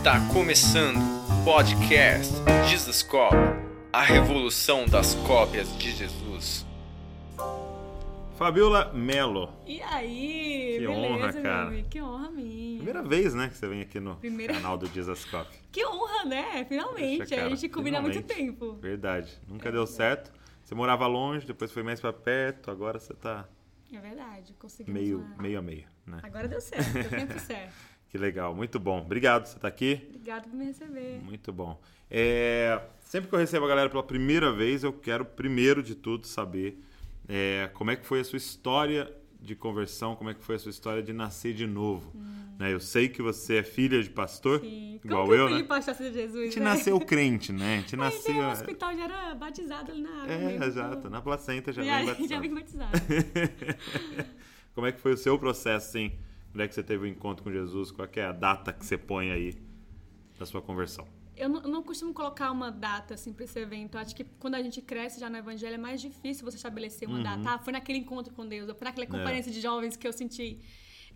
Está começando o podcast Jesus Cop, a revolução das cópias de Jesus. Fabiola Melo. E aí? Que beleza, honra, cara. Que honra minha. Primeira vez, né, que você vem aqui no Primeira- canal do Jesus Cop. Que honra, né? Finalmente. Poxa, cara, a gente combina há muito tempo. Verdade. Nunca deu certo. Você morava longe, depois foi mais pra perto, agora você tá É verdade, conseguimos meio, uma- meio a meio, né? Agora deu certo, deu tempo certo. Que legal, muito bom. Obrigado por você estar aqui. Obrigada por me receber. Muito bom. É, sempre que eu recebo a galera pela primeira vez, eu quero, primeiro de tudo, saber é, como é que foi a sua história de conversão, como é que foi a sua história de nascer de novo. Né, eu sei que você é filha de pastor, Sim. igual Como que eu, o né? Achou de Jesus, A gente né? nasceu crente, né? A gente nasceu... veio ao hospital já era batizado ali na água. É, mesmo. exato. Na placenta já E vem batizado. já vem batizado. Como é que foi o seu processo, assim? Onde é que você teve o encontro com Jesus? Qual é a data que você põe aí da sua conversão? Eu não, eu não costumo colocar uma data assim para esse evento. Eu acho que quando a gente cresce já no evangelho é mais difícil você estabelecer uma data. Ah, foi naquele encontro com Deus, ou foi naquela conferência de jovens que eu senti.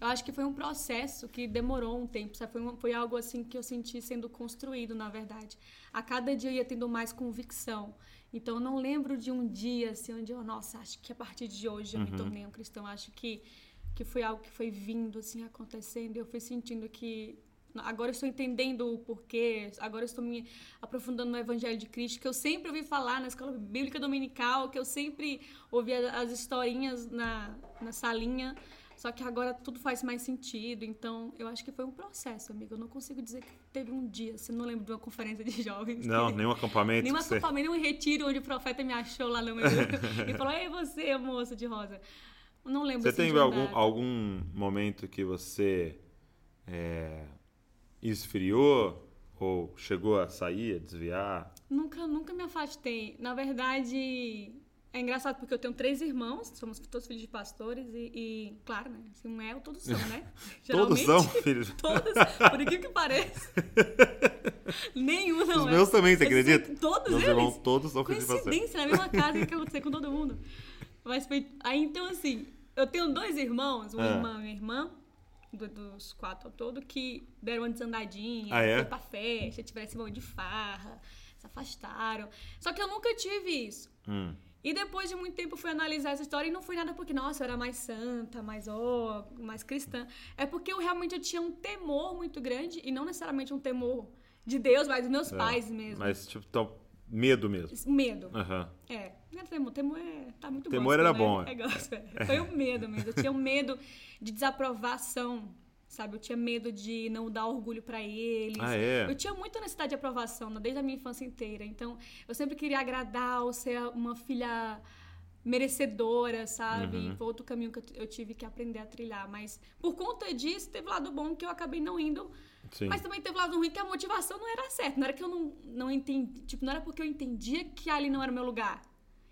Eu acho que foi um processo que demorou um tempo, sabe? Foi, um- foi algo assim que eu senti sendo construído, na verdade. A cada dia eu ia tendo mais convicção. Então eu não lembro de um dia assim onde eu, nossa, acho que a partir de hoje eu me tornei um cristão. Acho que que foi algo que foi vindo assim acontecendo. e Eu fui sentindo que agora estou entendendo o porquê, agora estou me aprofundando no Evangelho de Cristo, que eu sempre ouvi falar na escola bíblica dominical, que eu sempre ouvia as historinhas na, na salinha, só que agora tudo faz mais sentido. Então, eu acho que foi um processo, amigo. Eu não consigo dizer que teve um dia, assim, não lembro de uma conferência de jovens. Não, que- nenhum acampamento Nenhum que você... acampamento, nenhum retiro onde o profeta me achou lá no meu e falou: Ei, você, moça de rosa. Não lembro Você assim, uma algum, algum momento que você é, esfriou ou chegou a sair, a desviar? Nunca, nunca me afastei. Na verdade, é engraçado porque eu tenho três irmãos, somos todos filhos de pastores e, e, claro, né? Se um é, todos são, né? Todos são, filhos? Todos, por incrível que pareça. Nenhum não Os é. meus também, você acredita? que Todos Meus eles? irmãos todos são filhos de pastor. Coincidência, na mesma casa que aconteceu com todo mundo. Mas foi. Aí então, assim, eu tenho dois irmãos, um Ah. irmão e uma irmã, do- dos quatro ao todo, que deram uma desandadinha, Ah, é? foi pra festa, tiveram esse de farra, se afastaram. Só que eu nunca tive isso. Hum. E depois de muito tempo eu fui analisar essa história e não foi nada porque, nossa, eu era mais santa, mais ó, mais cristã. É porque eu realmente eu tinha um temor muito grande, e não necessariamente um temor de Deus, mas dos meus É, pais mesmo. Mas, tipo, medo mesmo. Medo. Aham. É, não temor, temor é, tá muito Temor gospel, era né? bom, é. É gospel, é. Foi o medo mesmo. Eu tinha um medo de desaprovação, sabe? Eu tinha medo de não dar orgulho pra eles. Ah, é? Eu tinha muita necessidade de aprovação, né, desde a minha infância inteira. Então, eu sempre queria agradar ou ser uma filha merecedora, sabe? Uhum. Foi outro caminho que eu tive que aprender a trilhar. Mas, por conta disso, teve lado bom que eu acabei não indo Sim. mas também teve lado ruim que a motivação não era certa. Não era que eu não, não entendi. Tipo, não era porque eu entendia que ali não era o meu lugar.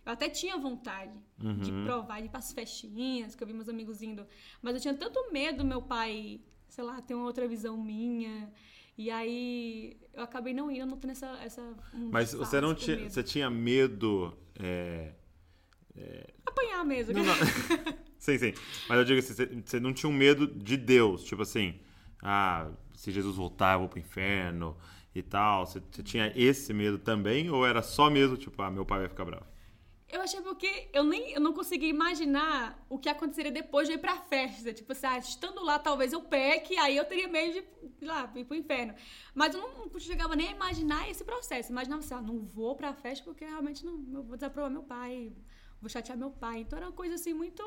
Eu até tinha vontade de Uhum. provar, de ir pras festinhas, que eu vi meus amigos indo. Mas eu tinha tanto medo do meu pai, sei lá, ter uma outra visão minha. E aí eu acabei não indo, não tendo essa. essa um Mas você não tinha... medo. Você tinha medo... é, Apanhar mesmo. Não, não. sim, sim. Mas eu digo assim, você- você não tinha um medo de Deus, tipo assim, ah, se Jesus voltar eu vou pro inferno e tal. Você, você tinha esse medo também ou era só mesmo, tipo, ah, meu pai vai ficar bravo? Eu achei porque eu nem eu não conseguia imaginar o que aconteceria depois de ir pra festa. Tipo assim, ah, estando lá, talvez eu peque, aí eu teria medo de sei lá, ir pro inferno. Mas eu não, não chegava nem a imaginar esse processo. Imaginava assim, ah, não vou pra festa porque realmente não, eu vou desaprovar meu pai, vou chatear meu pai. Então era uma coisa assim muito.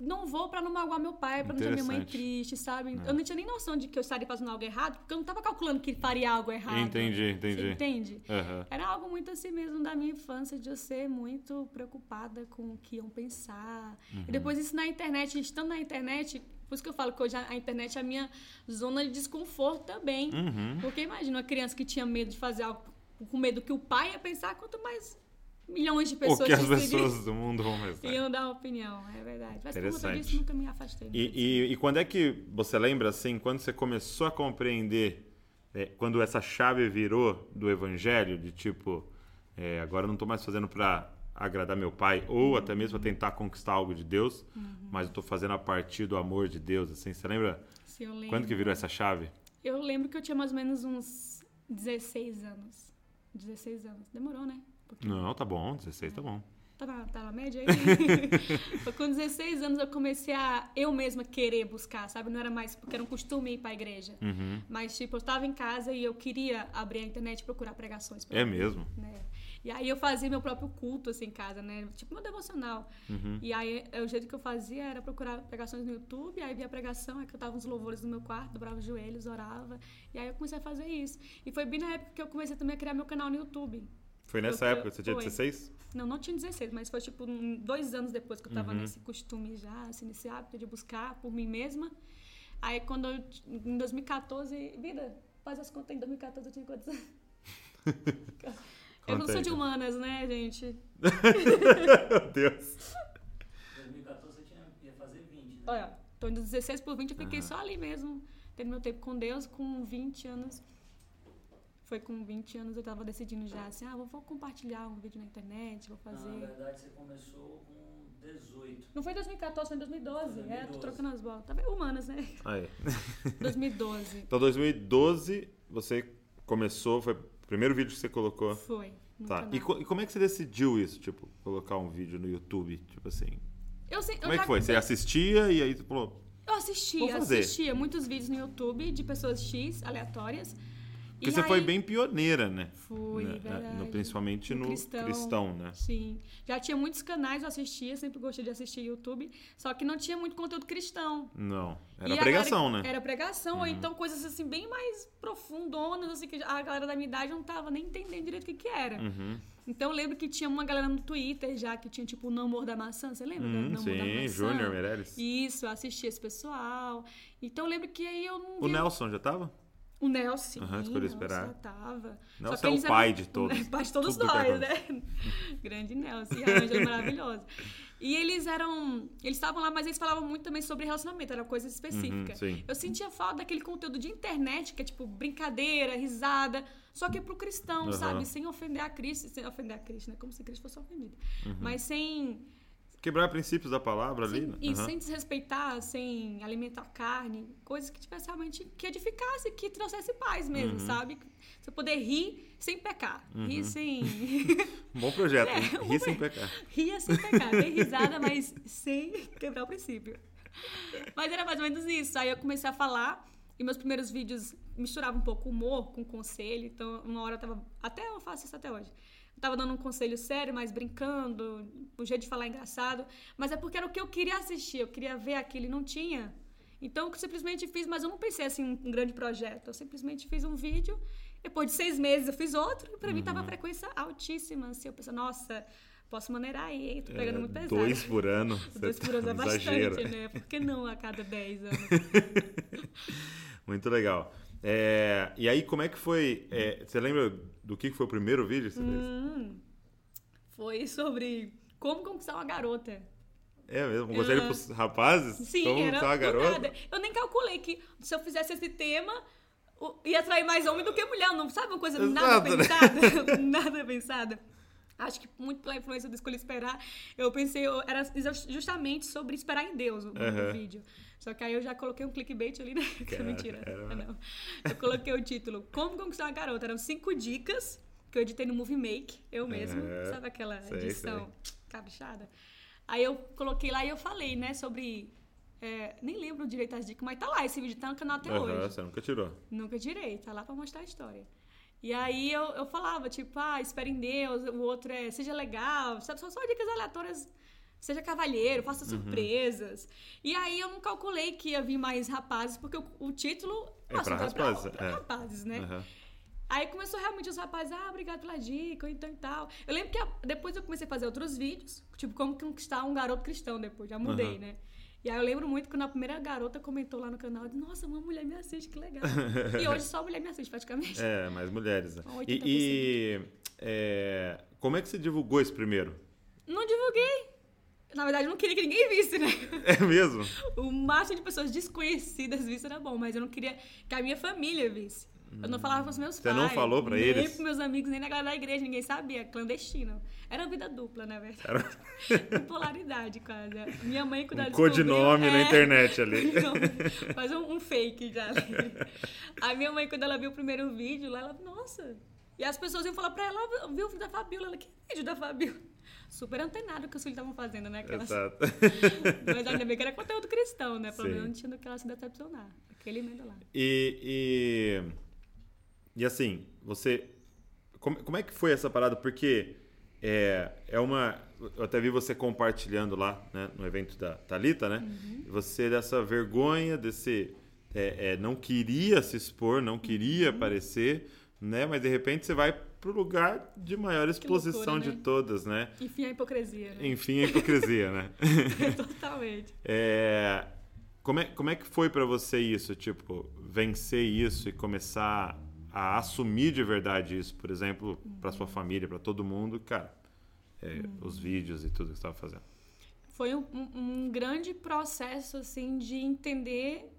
Não vou pra não magoar meu pai, pra não deixar minha mãe triste, sabe? Eu não tinha nem noção de que eu estaria fazendo algo errado, porque eu não tava calculando que faria algo errado. Entendi, Você entendi. entende? Aham. Era algo muito assim mesmo da minha infância, de eu ser muito preocupada com o que iam pensar. Uhum. E depois isso na internet, estando na internet, por isso que eu falo que hoje a a internet é a minha zona de desconforto também. Uhum. Porque imagina uma criança que tinha medo de fazer algo com medo que o pai ia pensar, quanto mais milhões de O pessoas que as pessoas do mundo vão pensar. iam dar opinião, é verdade. Mas por conta disso nunca me afastei. E, e, e quando é que você lembra, assim, quando você começou a compreender, é, quando essa chave virou do evangelho, de tipo, é, agora eu não tô mais fazendo pra agradar meu pai, ou até mesmo tentar conquistar algo de Deus, mas eu tô fazendo a partir do amor de Deus, assim, você lembra Se eu lembro. quando que virou essa chave? Eu lembro que eu tinha mais ou menos uns 16 anos. 16 anos. Demorou, né? Um. Não, tá bom, 16 tá bom. Tá na, tá na média aí? Com 16 anos eu comecei a eu mesma querer buscar, sabe? Não era mais porque era um costume ir pra igreja. Uhum. Mas, tipo, eu estava em casa e eu queria abrir a internet e procurar pregações. pra É ouvir, mesmo? Né? E aí eu fazia meu próprio culto, assim, em casa, né? Tipo, meu devocional. Uhum. E aí, é, o jeito que eu fazia era procurar pregações no YouTube, aí via pregação, aí cantava uns louvores no meu quarto, dobrava os joelhos, orava. E aí eu comecei a fazer isso. E foi bem na época que eu comecei também a criar meu canal no YouTube. Foi nessa Eu- época, você tinha foi. 16? Não, não tinha 16, mas foi tipo dois anos depois que eu Uhum. tava nesse costume já, assim, nesse hábito de buscar por mim mesma. Aí quando eu, em 2014, vida, faz as contas, em 2014 eu tinha quantos anos? Eu não sou aí, de humanas, né, gente? Meu Deus. 2014 você tinha, ia fazer 20, né? Olha, tô indo 16 por 20, eu fiquei Aham. só ali mesmo, tendo meu tempo com Deus, com 20 anos. Foi com 20 anos eu tava decidindo já, assim, ah, vou, vou compartilhar um vídeo na internet, vou Não, na fazer. verdade você começou com 18. Não foi em 2014, foi em 2012. É, tô 2012. trocando as bolas. Tá vendo? Humanas, né? Aí. 2012. Então, 2012, você começou, foi o primeiro vídeo que você colocou. Foi. Tá. E, co- e como é que você decidiu isso? Tipo, colocar um vídeo no YouTube? Tipo assim. eu, sei- eu Como é já- que foi? Você assistia e aí tu falou. Eu assistia, Vou fazer. assistia muitos vídeos no YouTube de pessoas X aleatórias. Porque E você foi aí- bem pioneira, né? Fui, Né? verdade. No- principalmente no, cristão. né? Sim. Já tinha muitos canais, eu assistia, sempre gostei de assistir YouTube, só que não tinha muito conteúdo cristão. Não. E Era a pregação, galera- né? Era pregação, ou então coisas assim bem mais profundonas, assim, que a galera da minha idade não tava nem entendendo direito o que que era. Uhum. Então eu lembro que tinha uma galera no Twitter já que tinha tipo o Namor da Maçã, você lembra? Hum, Namor da sim, Maçã? Júnior Meirelles. Isso, eu assistia esse pessoal. Então eu lembro que aí eu não O Nelson já tava? O Nelson. Aham, escolhi esperar. Já tava. Nelson é o pai eram- de todos. pai de todos nós, né? Grande Nelson. E a Ângela maravilhosa. E eles eram. Eles estavam lá, mas eles falavam muito também sobre relacionamento, era coisa específica. Uhum, sim. Eu sentia falta daquele conteúdo de internet, que é tipo brincadeira, risada, só que é pro cristão, Aham. sabe? Sem ofender a Cristo, sem ofender a Cristo, né? Como se Cristo fosse ofendido. Uhum. Mas sem. Quebrar princípios da palavra ali, né? e Aham. sem desrespeitar, sem alimentar carne, coisas que tivesse realmente que edificasse, que trouxesse paz mesmo, Uhum. sabe? Você poder rir sem pecar. Rir sem. Um bom projeto, É, um Rir sem pecar. Ria sem pecar, dei risada, mas sem quebrar o princípio. Mas era mais ou menos isso. Aí eu comecei a falar e meus primeiros vídeos misturavam um pouco humor com conselho. Então, uma hora eu tava. Até eu faço isso até hoje. Tava dando um conselho sério, mas brincando, o jeito de falar engraçado. Mas é porque era o que eu queria assistir, eu queria ver aquilo e não tinha. Então eu simplesmente fiz, mas eu não pensei assim um grande projeto. Eu simplesmente fiz um vídeo. Depois de seis meses eu fiz outro. E pra mim tava a frequência altíssima. Assim, eu pensei, nossa, posso maneirar aí, hein? Tô pegando É, muito pesado. dois por ano. Dois por ano é tá- bastante, né? Por que não a cada dez anos? Muito legal. É, e aí, como é que foi? é, você lembra do que foi o primeiro vídeo que você? Hum, foi sobre como conquistar uma garota. É mesmo? Um conselho Ah. pros rapazes? Sim, Como era uma garota? nada. Eu nem calculei que se eu fizesse esse tema, ia atrair mais homem do que mulher. Não sabe uma coisa nada Exato, né? pensada? nada pensada. Acho que muito pela influência do Escolhi Esperar, eu pensei, eu- era justamente sobre esperar em Deus o, Aham. vídeo. Só que aí eu já coloquei um clickbait ali, né? Que é Cara, mentira. era- Não. Eu coloquei o título Como Conquistar uma Garota. Eram cinco dicas que eu editei no Movie Make, eu mesmo. É, Sabe aquela sei, edição caprichada? Aí eu coloquei lá e eu falei, né, sobre. é, nem lembro direito as dicas, mas tá lá, esse vídeo tá no canal até Aham, hoje. você nunca tirou. Nunca tirei, tá lá pra mostrar a história. E aí eu, eu falava, tipo, ah, espere em Deus, o outro é seja legal, sabe? Só, só dicas aleatórias. Seja cavalheiro, faça Uhum. surpresas. E aí eu não calculei que ia vir mais rapazes, porque o, o título É pra rapazes, pra é. rapazes, né? Aham. Aí começou realmente os rapazes, ah, obrigado pela dica, ou então e tal. Eu lembro que a- depois eu comecei a fazer outros vídeos, tipo, como conquistar um garoto cristão depois, já mudei, Aham. né? E aí eu lembro muito que quando a primeira garota comentou lá no canal, nossa, uma mulher me assiste, que legal. e hoje só mulher me assiste, praticamente. É, mais mulheres. né? Com 80%. E, e, é, como é que você divulgou esse primeiro? Não divulguei. Na verdade, eu não queria que ninguém visse, né? É mesmo? O máximo de pessoas desconhecidas visse era bom, mas eu não queria que a minha família visse. Eu não falava com os meus Você pais. não falou pra nem eles? Nem pros meus amigos, nem na galera da igreja, ninguém sabia. Clandestino. Era vida dupla, na verdade. Era Polaridade, quase. Minha mãe, quando um ela codinome descobriu- na é, internet ali. Não, Faz um, um fake já. A minha mãe, quando ela viu o primeiro vídeo lá, ela, nossa. E as pessoas iam falar pra ela, "Ó, viu o vídeo da Fabiola? Ela, que vídeo da Fabiola? Super antenado que os filhos estavam fazendo, né? Aquelas... Exato. Mas ainda bem que era conteúdo cristão, né? Pelo Sim. menos não tinha do que ela se decepcionar. Aquele emenda lá. E, e, e assim, você. Como, como é que foi essa parada? Porque é, é uma. Eu até vi você compartilhando lá né, no evento da Thalita, né? Você dessa vergonha, desse. é, é, não queria se expor, não queria aparecer, né? Mas de repente você vai pro lugar de maior exposição loucura, de né? todas, né? Enfim, a hipocrisia, né? Enfim, a hipocrisia, né? Totalmente. É, como, é, como é que foi pra você isso? Tipo, vencer isso e começar a assumir de verdade isso, por exemplo, pra sua família, pra todo mundo, cara, é, os vídeos e tudo que você tava fazendo. Foi um, um- um grande processo, assim, de entender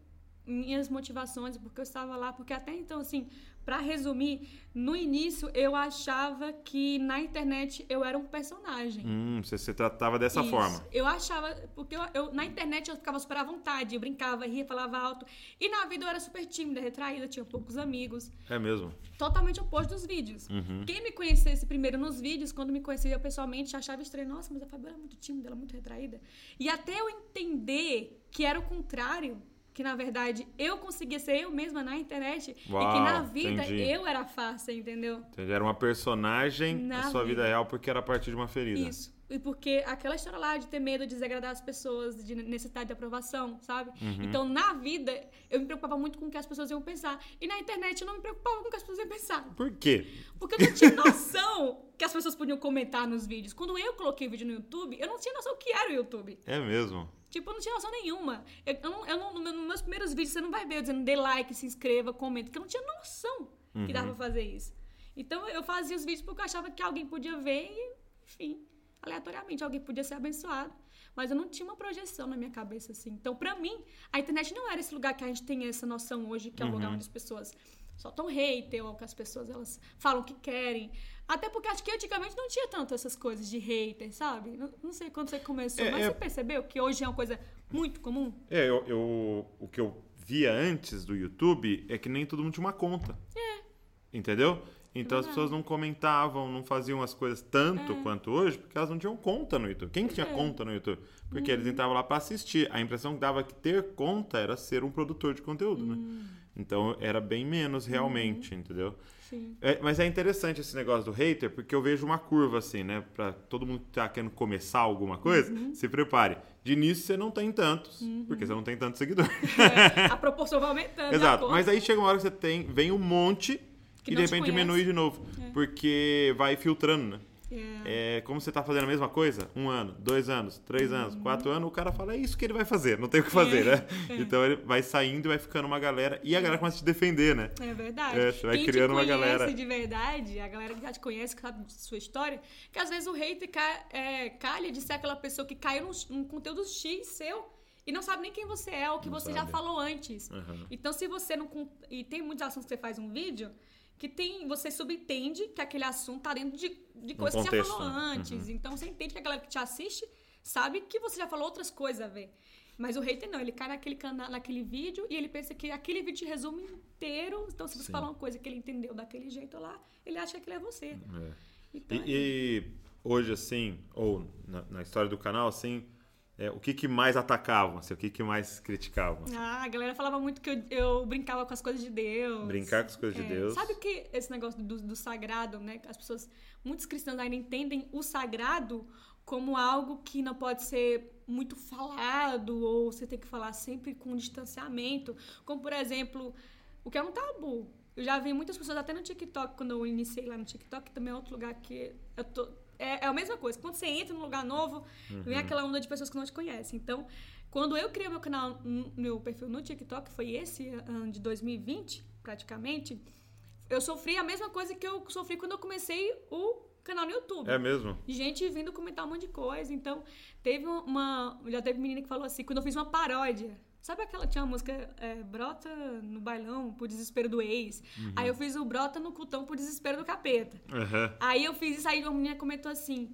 minhas motivações, porque eu estava lá, porque até então, assim, pra resumir, no início eu achava que na internet eu era um personagem. Hum, você se tratava dessa Isso. forma. Eu achava, porque eu, eu- na internet eu ficava super à vontade, eu brincava, ria, falava alto. E na vida eu era super tímida, retraída, tinha poucos amigos. É mesmo. Totalmente oposto dos vídeos. Uhum. Quem me conhecesse primeiro nos vídeos, quando me conhecia pessoalmente, achava estranho. Nossa, mas a Fabiola é muito tímida, ela é muito retraída. E até eu entender que era o contrário, que na verdade eu conseguia ser eu mesma na internet e que Uau, na vida entendi. eu era farsa, entendeu? Você era uma personagem Na da sua vida vida. real porque era a partir de uma ferida. Isso. E porque aquela história lá de ter medo de desagradar as pessoas, de necessidade de aprovação, sabe? Uhum. Então, na vida, eu me preocupava muito com o que as pessoas iam pensar. E na internet, eu não me preocupava com o que as pessoas iam pensar. Por quê? Porque eu não tinha noção que as pessoas podiam comentar nos vídeos. Quando eu coloquei vídeo no YouTube, eu não tinha noção o que era o YouTube. É mesmo. Tipo, eu não tinha noção nenhuma. Eu, eu não, eu não- nos meus primeiros vídeos, você não vai ver eu dizendo dê like, se inscreva, comenta, porque eu não tinha noção que dava pra fazer isso. Então, eu fazia os vídeos porque eu achava que alguém podia ver e, enfim, aleatoriamente, alguém podia ser abençoado. Mas eu não tinha uma projeção na minha cabeça, assim. Então, pra mim, a internet não era esse lugar que a gente tem essa noção hoje, que é o lugar onde as pessoas soltam hater, ou que as pessoas, elas falam o que querem. Até porque acho que antigamente não tinha tanto essas coisas de hater, sabe? Não, não sei quando você começou, É, mas é- você percebeu que hoje é uma coisa muito comum? É, eu, eu- o que eu via antes do YouTube é que nem todo mundo tinha uma conta. É. Entendeu? Então as verdade. pessoas não comentavam, não faziam as coisas tanto quanto hoje, porque elas não tinham conta no YouTube. Quem que tinha É. conta no YouTube? Porque eles entravam lá para assistir. A impressão que dava que ter conta era ser um produtor de conteúdo, né? Então era bem menos realmente, entendeu? Sim. É, mas é interessante esse negócio do hater, porque eu vejo uma curva assim, né? Pra todo mundo que tá querendo começar alguma coisa, Uhum. se prepare. De início você não tem tantos, porque você não tem tantos seguidores. É, a proporção vai aumentando. Exato. acordo. Mas aí chega uma hora que você tem, vem um monte Que e de te repente diminui de novo. Porque vai filtrando, né? É. É, como você tá fazendo a mesma coisa, um ano, dois anos, três anos, quatro anos, o cara fala, é isso que ele vai fazer, não tem o que fazer, É, né? Então ele vai saindo e vai ficando uma galera, e a galera começa a te defender, né? É verdade. É, você vai Quem criando te uma conhece galera. de verdade, a galera que já te conhece, que sabe sua história, que às vezes o hater ca- é, calha de ser aquela pessoa que caiu num, num conteúdo X seu e não sabe nem quem você é, ou que Não você já sabe. falou antes. Uhum. Então, se você não. E tem muitos assuntos que você faz um vídeo que tem, você subentende que aquele assunto tá dentro de, de coisas que você já falou né? antes. Então, você entende que a galera que te assiste sabe que você já falou outras coisas a ver. Mas o hater não, ele cai naquele, cana naquele vídeo e ele pensa que aquele vídeo te resume inteiro. Então, se você Sim. falar uma coisa que ele entendeu daquele jeito lá, ele acha que aquilo é você. É. Então, E, e hoje, assim, ou na, na história do canal, assim, é, o que, que mais atacavam? Assim, o que, que mais criticavam? assim? Ah, a galera falava muito que eu, eu brincava com as coisas de Deus. Brincar com as coisas de É, Deus. Sabe que esse negócio do, do sagrado, né? As pessoas, muitos cristãos ainda entendem o sagrado como algo que não pode ser muito falado ou você tem que falar sempre com distanciamento. Como, por exemplo, o que é um tabu. Eu já vi muitas pessoas, até no TikTok, quando eu iniciei lá no TikTok, também é outro lugar que eu tô. É, é a mesma coisa. Quando você entra num lugar novo, vem aquela onda de pessoas que não te conhecem. Então, quando eu criei meu canal, meu perfil no TikTok, foi esse ano de 2020, praticamente, eu sofri a mesma coisa que eu sofri quando eu comecei o canal no YouTube. É mesmo? Gente vindo comentar um monte de coisa. Então, teve uma. Já teve menina que falou assim, quando eu fiz uma paródia Sabe aquela. Tinha uma música é, Brota no bailão por desespero do ex. Aí eu fiz o Brota no cultão por desespero do capeta. Aham. Aí eu fiz isso, aí uma menina comentou assim.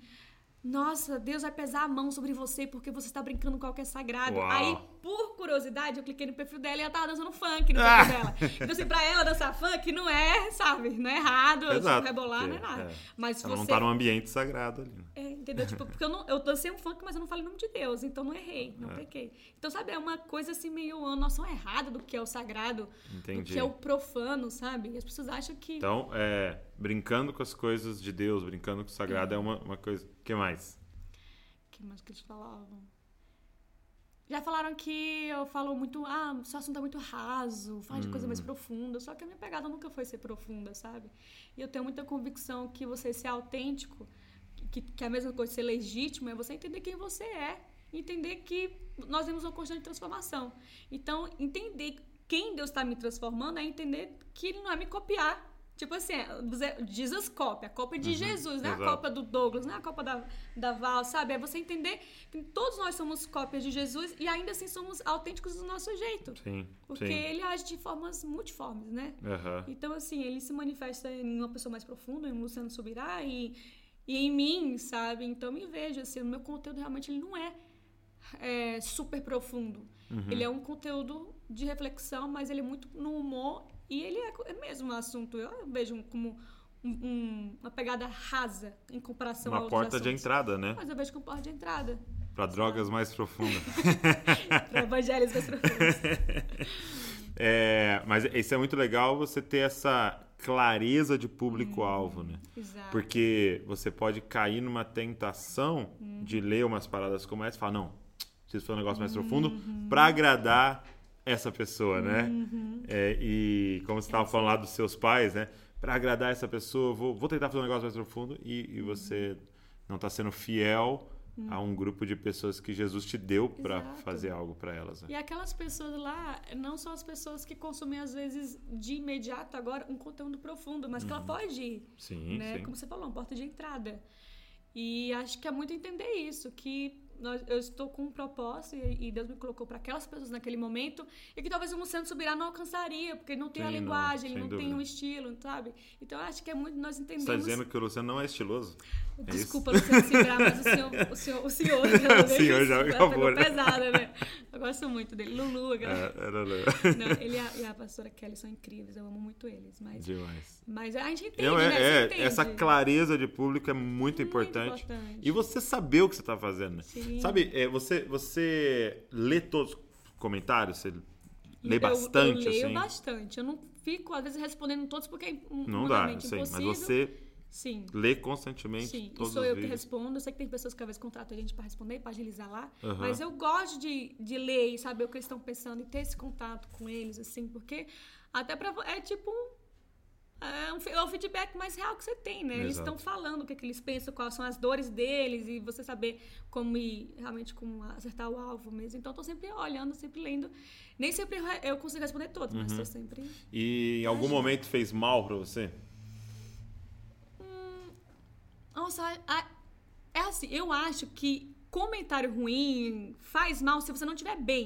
Nossa, Deus vai pesar a mão sobre você porque você está brincando com algo que é sagrado. Uau. Aí, por curiosidade, eu cliquei no perfil dela e ela tava dançando funk no Ah. perfil dela. Então, assim, pra ela dançar funk não é, sabe, não é errado, Exato, rebolar, não é porque, nada. é, Mas Ela não você tá num ambiente sagrado ali. né? é, entendeu? Tipo, porque eu, não, eu dancei um funk, mas eu não falei o nome de Deus, então não errei, não pequei. Então, sabe, é uma coisa assim, meio uma noção errada do que é o sagrado, do Entendi. que é o profano, sabe? E as pessoas acham que. Então, é, brincando com as coisas de Deus, brincando com o sagrado é uma, uma coisa. O que mais? que mais que eles falavam? Já falaram que eu falo muito, ah, seu assunto é muito raso, fala de coisa mais profunda, só que a minha pegada nunca foi ser profunda, sabe? E eu tenho muita convicção que você ser autêntico, que, que a mesma coisa ser legítimo, é você entender quem você é, entender que nós temos uma constante transformação. Então, entender quem Deus está me transformando é entender que Ele não é me copiar. Tipo assim, é, Jesus copy, a cópia de Jesus, não é a Uhum. cópia do Douglas, não é a cópia da, da Val, sabe? É você entender que todos nós somos cópias de Jesus e ainda assim somos autênticos do nosso jeito. Sim. Porque sim. ele age de formas multiformes, né? Aham. Então, assim, ele se manifesta em uma pessoa mais profunda, em um Luciano Subirá e, e em mim, sabe? Então, me vejo, assim, o meu conteúdo realmente ele não é, é, super profundo. Ele é um conteúdo de reflexão, mas ele é muito no humor e ele é, é mesmo um assunto, eu vejo como um- um- uma pegada rasa em comparação a Uma outros porta de assuntos. entrada, né? Mas eu vejo como porta de entrada Pra drogas mais profundas. para evangelhos mais profundos. É, mas isso é muito legal você ter essa clareza de público-alvo, né? Exato. Porque você pode cair numa tentação de ler umas paradas como essa e falar, não, preciso fazer um negócio mais profundo pra agradar essa pessoa, né? É, e como você estava falando lá dos seus pais, né? Pra agradar essa pessoa, vou, vou tentar fazer um negócio mais profundo e, e você não tá sendo fiel a um grupo de pessoas que Jesus te deu Exato. fazer algo pra elas, né? E aquelas pessoas lá não são as pessoas que consomem, às vezes, de imediato agora um conteúdo profundo, mas que ela pode ir, Sim, né? Uhum. sim. Como você falou, uma porta de entrada. E acho que é muito entender isso, que nós, eu estou com um propósito e, e Deus me colocou para aquelas pessoas naquele momento e que talvez o Luciano Subirá não alcançaria, porque ele não tem a Sim, não, linguagem, ele sem não tem um estilo, sabe? Então eu acho que é muito nós Você entendemos... tá dizendo que o Luciano não é estiloso? É? Desculpa, Luciano Subirá, mas o senhor, o senhor, o senhor, O senhor já acabou, pegou né? pesada, né? Eu gosto muito dele. Lulu, aquela... É, era Não, ele a, a pastora Kelly são incríveis, eu amo muito eles. Mas, demais. mas a gente entende, Eu, né? é, Você é, entende. essa clareza de público é muito, importante. importante. E você saber o que você está fazendo. né? Sim. Sabe, é, você, você lê todos os comentários? Você lê Eu- bastante, eu, leio assim? bastante. Eu não fico, às vezes, respondendo todos porque é Não dá, eu sei. Mas impossível. você Sim. lê constantemente Sim, e todos sou os eu que vídeos. respondo. Eu sei que tem pessoas que às vezes contratam a gente para responder, para agilizar lá. Mas eu gosto de, de ler e saber o que eles estão pensando e ter esse contato com eles, assim, porque até para é tipo um. É, um, é o feedback mais real que você tem, né? Eles Exato. estão falando o que, é que eles pensam, quais são as dores deles e você saber como ir realmente como acertar o alvo mesmo. Então, eu tô sempre olhando, sempre lendo. Nem sempre eu consigo responder todos, mas Uhum. tô sempre. E em algum momento fez mal pra você? Nossa, a- a- é assim, eu acho que comentário ruim faz mal se você não estiver bem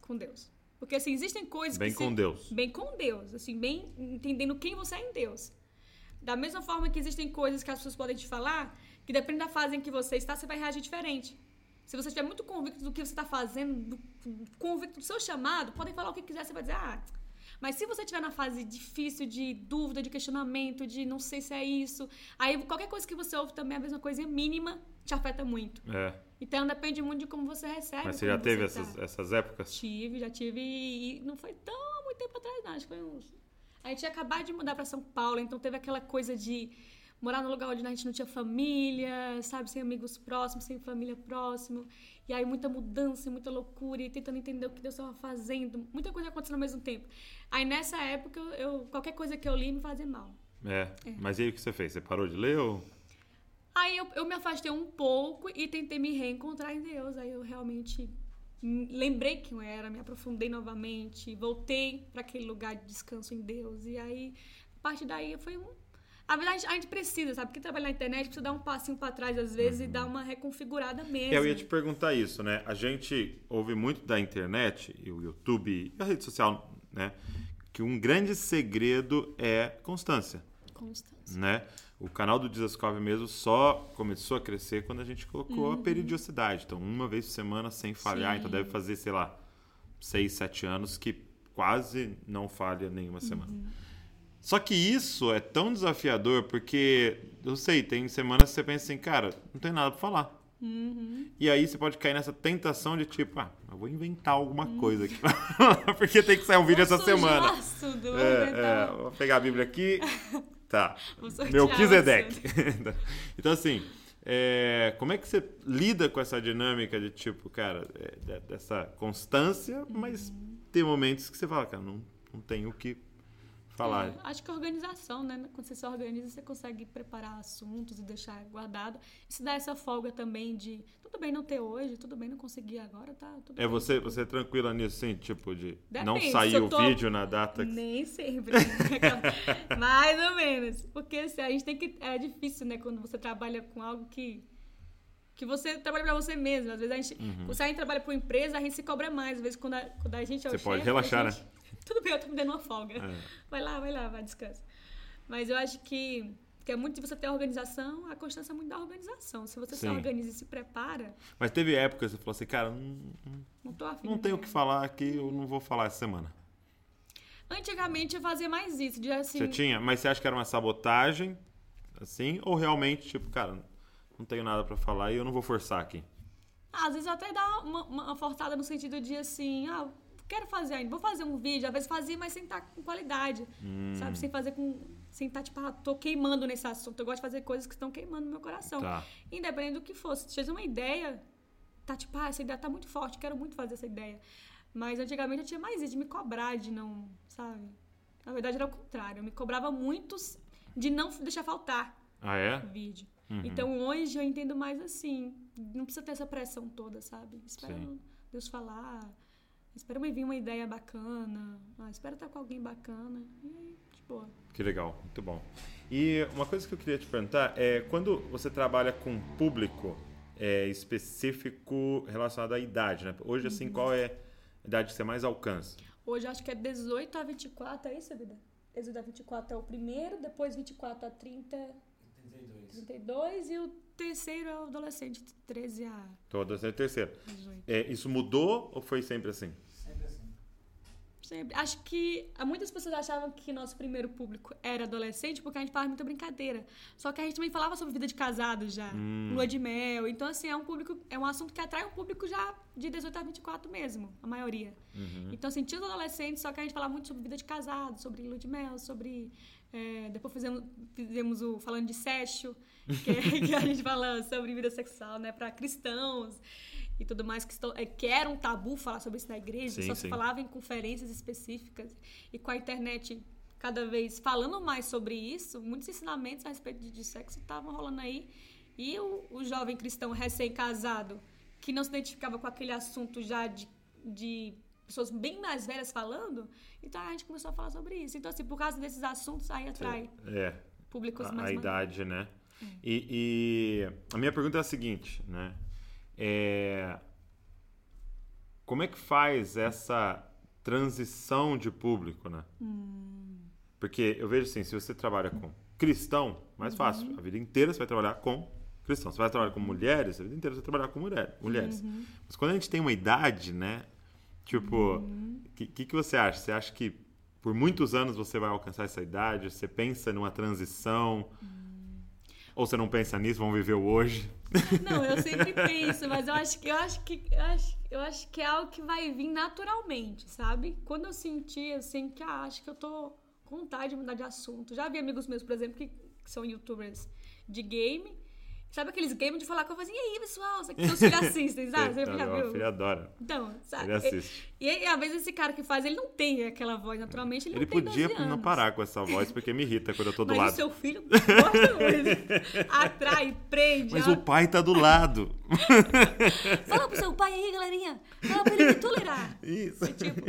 com Deus. Porque assim, existem coisas Bem que com se- Deus. Bem com Deus, assim, bem entendendo quem você é em Deus. Da mesma forma que existem coisas que as pessoas podem te falar, que depende da fase em que você está, você vai reagir diferente. Se você estiver muito convicto do que você está fazendo, do, convicto do seu chamado, podem falar o que quiser, você vai dizer, ah. Mas se você estiver na fase difícil, de dúvida, de questionamento, de não sei se é isso, aí qualquer coisa que você ouve também, a mesma coisa mínima, te afeta muito. É. Então depende muito de como você recebe. Mas você já teve tá. essas, essas épocas? Tive, já tive. E não foi tão muito tempo atrás, não. Acho que foi uns. A gente ia acabar de mudar pra São Paulo, então teve aquela coisa de morar num lugar onde a gente não tinha família, sabe? Sem amigos próximos, sem família próximo. E aí muita mudança, muita loucura, e tentando entender o que Deus estava fazendo. Muita coisa acontecendo ao mesmo tempo. Aí nessa época, eu, eu- qualquer coisa que eu li me fazia mal. É. Mas e aí o que você fez? Você parou de ler ou... Aí eu, eu me afastei um pouco e tentei me reencontrar em Deus. Aí eu realmente lembrei quem eu era, me aprofundei novamente, voltei para aquele lugar de descanso em Deus. E aí, a partir daí, foi um. A verdade, a gente precisa, sabe? Porque trabalhar na internet precisa dar um passinho pra trás às vezes e dar uma reconfigurada mesmo. Eu ia te perguntar isso, né? A gente ouve muito da internet, e o YouTube e a rede social, né? Que um grande segredo é constância, Constância. né? O canal do Desascove mesmo só começou a crescer quando a gente colocou a periodicidade. Então, uma vez por semana sem falhar. Sim. Então, deve fazer, sei lá, seis, sete anos que quase não falha nenhuma semana. Só que isso é tão desafiador porque, eu sei, tem semanas que você pensa assim, cara, não tem nada pra falar. E aí você pode cair nessa tentação de tipo, ah, eu vou inventar alguma coisa aqui. porque tem que sair um vídeo essa semana. vou É, é, vou pegar a Bíblia aqui. Tá. Meu Kisedec. então, assim, é, como é que você lida com essa dinâmica de tipo, cara, é, de- dessa constância, mas tem momentos que você fala, cara, não, não tenho o que falar. É, acho que organização, né? Quando você se organiza, você consegue preparar assuntos e deixar guardado. E se dá essa folga também de tudo bem não ter hoje, tudo bem não conseguir agora, tá? Tudo É bem. você, você é tranquila nisso, assim, tipo, de não Depende, sair se eu o tô- vídeo na data que... Nem sempre. Mais ou menos. Porque assim, a gente tem que. É difícil, né? Quando você trabalha com algo que. Que você trabalha pra você mesmo. Às vezes a gente. Quando a gente trabalha pra uma empresa, a gente se cobra mais. Às vezes quando a, quando a gente é o Você pode chefe, relaxar, a gente- Tudo bem, eu tô me dando uma folga. É. Vai lá, vai lá, vai, descansa. Mas eu acho que, que é muito de você ter organização, a constância é muito da organização. Se você Sim. se organiza e se prepara, Mas teve épocas que você falou assim, cara, não, não tô afim. não tenho o que falar aqui, eu não vou falar essa semana. Antigamente eu fazia mais isso, de assim. Você tinha? Mas você acha que era uma sabotagem, assim? Ou realmente, tipo, cara, não tenho nada pra falar e eu não vou forçar aqui? Às vezes até dá uma, uma forçada no sentido de assim, ah, quero fazer ainda, vou fazer um vídeo. Às vezes fazia, mas sem estar com qualidade. Hum. Sabe? Sem fazer com. Sem estar, tipo, ah, tô queimando nesse assunto. Eu gosto de fazer coisas que estão queimando no meu coração. Tá. Independente do que fosse. Se tiver uma ideia, tá tipo, ah, essa ideia tá muito forte, quero muito fazer essa ideia. Mas antigamente eu tinha mais isso, de me cobrar, de não, sabe? Na verdade era o contrário. Eu me cobrava muito de não deixar faltar Ah, é? o vídeo. Uhum. Então hoje eu entendo mais assim. Não precisa ter essa pressão toda, sabe? Espera. Deus falar. Espera me vir uma ideia bacana. Ah, espera estar com alguém bacana. E aí, de boa. Que legal, muito bom. E uma coisa que eu queria te perguntar é quando você trabalha com público é, específico relacionado à idade, né? Hoje, assim, Uhum. qual é a idade que você mais alcança? Hoje acho que é 18 a 24, é isso, vida? 18 a 24 é o primeiro, depois 24 a 30, 32. 32 e o terceiro é o adolescente, de 13 a Todas é terceira. 18. É, isso mudou ou foi sempre assim? Sempre assim. Sempre. Acho que ah, muitas pessoas achavam que nosso primeiro público era adolescente porque a gente falava muita brincadeira. Só que a gente também falava sobre vida de casado já, lua de mel. Então, assim, é um público, é um assunto que atrai um público já de 18 a 24 mesmo, a maioria. Então, assim, tinha os adolescentes, só que a gente falava muito sobre vida de casado, sobre lua de mel, sobre. É, depois fizemos, fizemos o falando de sexo, que, é- que a gente fala sobre vida sexual, né, para cristãos e tudo mais, que, estão, é, que era um tabu falar sobre isso na igreja, Sim, só sim. se falava em conferências específicas. E com a internet cada vez falando mais sobre isso, muitos ensinamentos a respeito de, de sexo estavam rolando aí. E o, o jovem cristão recém-casado, que não se identificava com aquele assunto já de, de pessoas bem mais velhas falando, então a gente começou a falar sobre isso. Então, assim, por causa desses assuntos, aí atrai É, públicos a, mais a idade, né? E, e a minha pergunta é a seguinte, né? É, como é que faz essa transição de público, né? Porque eu vejo assim, se você trabalha com cristão, mais fácil. A vida inteira você vai trabalhar com cristão. Você vai trabalhar com mulheres, a vida inteira você vai trabalhar com mulher, mulheres. Mas quando a gente tem uma idade, né? Tipo, o que, que, que você acha? Você acha que por muitos anos você vai alcançar essa idade? Você pensa numa transição? Ou você não pensa nisso, vamos viver o hoje? Não, eu sempre penso, mas eu acho que eu acho que eu acho, eu acho que é algo que vai vir naturalmente, sabe? Quando eu senti assim que ah, acho que eu tô com vontade de mudar de assunto. Já vi amigos meus, por exemplo, que, que são youtubers de game Sabe aqueles games de falar com a vozinha, e aí, pessoal, isso aqui seus filhos assistem, sabe? Viu? filho adora. Então, sabe? Ele assiste. E, às vezes esse cara que faz, ele não tem aquela voz naturalmente, ele, Ele não tem podia 12 não parar com essa voz, porque me irrita quando eu tô do Mas lado. o seu filho gosta muito. Atrai, prende. Mas ó. o pai tá do lado. Fala pro seu pai aí, galerinha. Fala pra ele me tolerar. Isso. É tipo,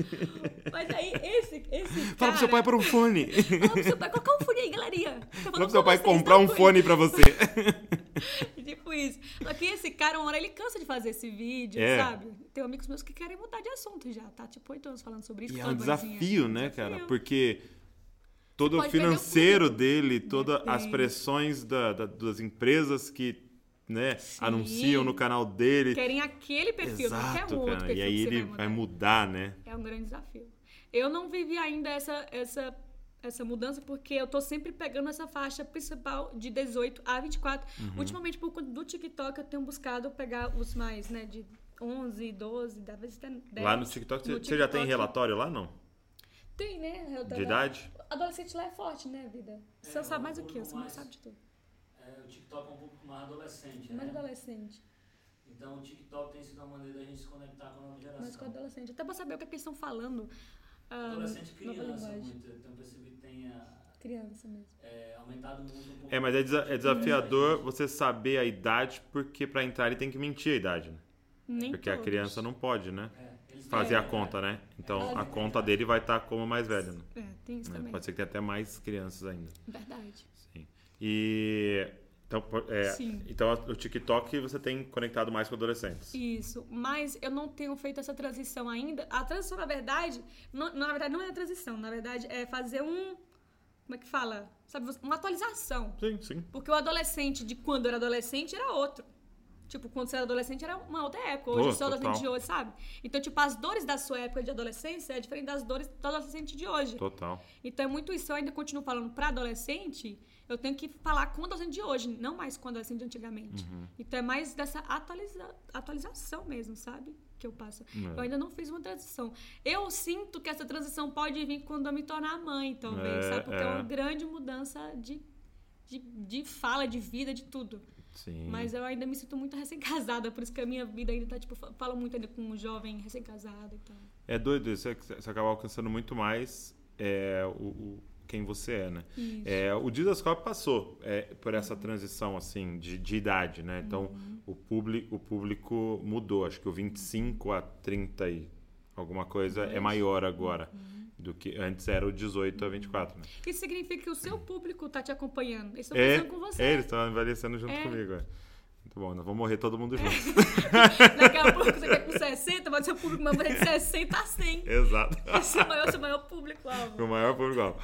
mas aí, esse, esse cara... Fala pro seu pai para um fone. Fala pro seu pai, colocar um fone aí, galerinha. Tô Fala pro seu pai comprar um fone pra você. Tipo isso. Só que esse cara, uma hora, ele cansa de fazer esse vídeo, É. sabe? Tem amigos meus que querem mudar de assunto já, tá? Tipo, oito anos falando sobre isso. E é um desafio, né, Desafio. cara? Porque todo o financeiro dele, todas as Depende. pressões da- da- das empresas que né, Sim. anunciam no canal dele. Querem aquele perfil, não quer Exato, outro cara. perfil E aí ele vai vai mudar. mudar, né? É um grande desafio. Eu não vivi ainda essa, essa, essa mudança porque eu tô sempre pegando essa faixa principal de 18 a 24. Uhum. Ultimamente, por conta do TikTok, eu tenho buscado pegar os mais, né, de 11, 12, às vezes até 10. Lá no TikTok, No você você já tem TikTok. relatório lá, não? Tem, né? Eu De idade? Adolescente lá é forte, né, vida? Você É, sabe um mais do que eu, você mais sabe de tudo. É, o TikTok é um pouco mais adolescente, Mais né? adolescente. Então o TikTok tem sido uma maneira da gente se conectar com a nova geração. Mais com adolescente. Até pra saber o que, é que eles estão falando. ah, Adolescente e criança muito. Eu tenho percebido que tem ah, Criança mesmo. é, aumentado muito um pouco. É, mas é, desa- é desafiador você saber a idade, porque pra entrar ele tem que mentir a idade, né? Nem Porque a todos. criança não pode, né? É, Fazer a né? conta, né? Então É. a conta dele vai estar como mais velho, né? É, tem isso também. Pode ser que tenha até mais crianças ainda. Verdade. Sim. E então, é, então o TikTok você tem conectado mais com adolescentes. Isso, mas eu não tenho feito essa transição ainda. A transição, na verdade, não, na verdade, não é a transição, na verdade, é fazer um. Como é que fala? Sabe, uma atualização. Sim, sim. Porque o adolescente de quando era adolescente era outro. Tipo, quando você era adolescente era uma outra época. Hoje Pô, eu sou adolescente de hoje, sabe? Então, tipo, as dores da sua época de adolescência é diferente das dores do adolescente de hoje. Total. Então é muito isso. Eu ainda continuo falando pra adolescente, eu tenho que falar com o adolescente de hoje, não mais com o adolescente de antigamente. Uhum. Então é mais dessa atualiza- atualização mesmo, sabe? Que eu passo. É. Eu ainda não fiz uma transição. Eu sinto que essa transição pode vir quando eu me tornar mãe, talvez, É, sabe? Porque é. é. uma grande mudança de, de, de fala, de vida, de tudo. Sim. Mas eu ainda me sinto muito recém-casada, por isso que a minha vida ainda tá, tipo, fa- falo muito ainda com um jovem recém-casado e tal. É doido isso, que você acaba alcançando muito mais é, o, o- quem você é, né? É, o Didascope passou é, por essa transição assim de, de idade, né? Então Uhum. o, público, o público mudou. Acho que o 25 a 30 e alguma coisa é maior agora Uhum. Do que antes era o 18 a 24, né? Isso significa que o seu público tá te acompanhando. Eles estão É, com você. é, eles estão envelhecendo junto É. comigo. É. Muito bom, nós vamos morrer todo mundo junto. Daqui a pouco você quer com 60, mas seu público vai de 60 a 100. Exato. Esse é o maior, seu maior público-alvo. O maior público.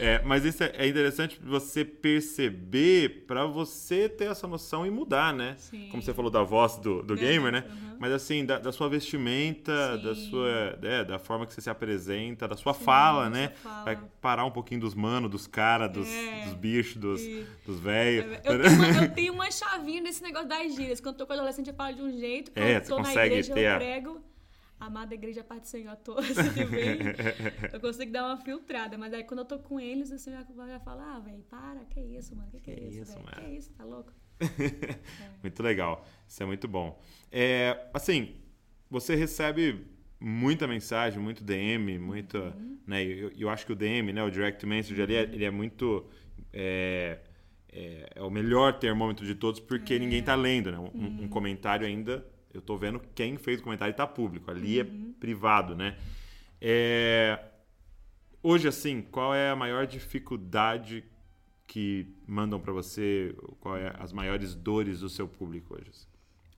É, mas isso é, é interessante você perceber pra você ter essa noção e mudar, né? Sim. Como você falou da voz do, do É, gamer, né? uhum. Mas assim, da, da sua vestimenta, da Sim. sua. é, da forma que você se apresenta, da sua fala, sua né? fala. Vai parar um pouquinho dos manos, dos caras, dos, É. dos bichos, dos, dos velhos. Eu tenho, uma, eu tenho uma chavinha nesse negócio das gírias. Quando eu tô com adolescente, eu falo de um jeito. Quando É, tô na consegue igreja, ter eu a- prego. Amada igreja, Pai do Senhor a todos que vem. Eu consigo dar uma filtrada. Mas aí, quando eu tô com eles, o Senhor já fala, ah, velho, para, que isso, mano? Que que, Que é isso, isso, mano? Que isso, tá louco? muito legal. Isso é muito bom. É, assim, você recebe muita mensagem, muito DM, muita. Uhum. Né, eu, eu acho que o DM, né, o Direct Message ali, é- ele é muito. É, é, é o melhor termômetro de todos porque É. ninguém tá lendo, né? Um, Uhum. um comentário ainda. Eu tô vendo quem fez o comentário e tá público. Ali Uhum. é privado, né? É, hoje, assim, qual é a maior dificuldade que mandam pra você? Qual é as maiores dores do seu público hoje? assim?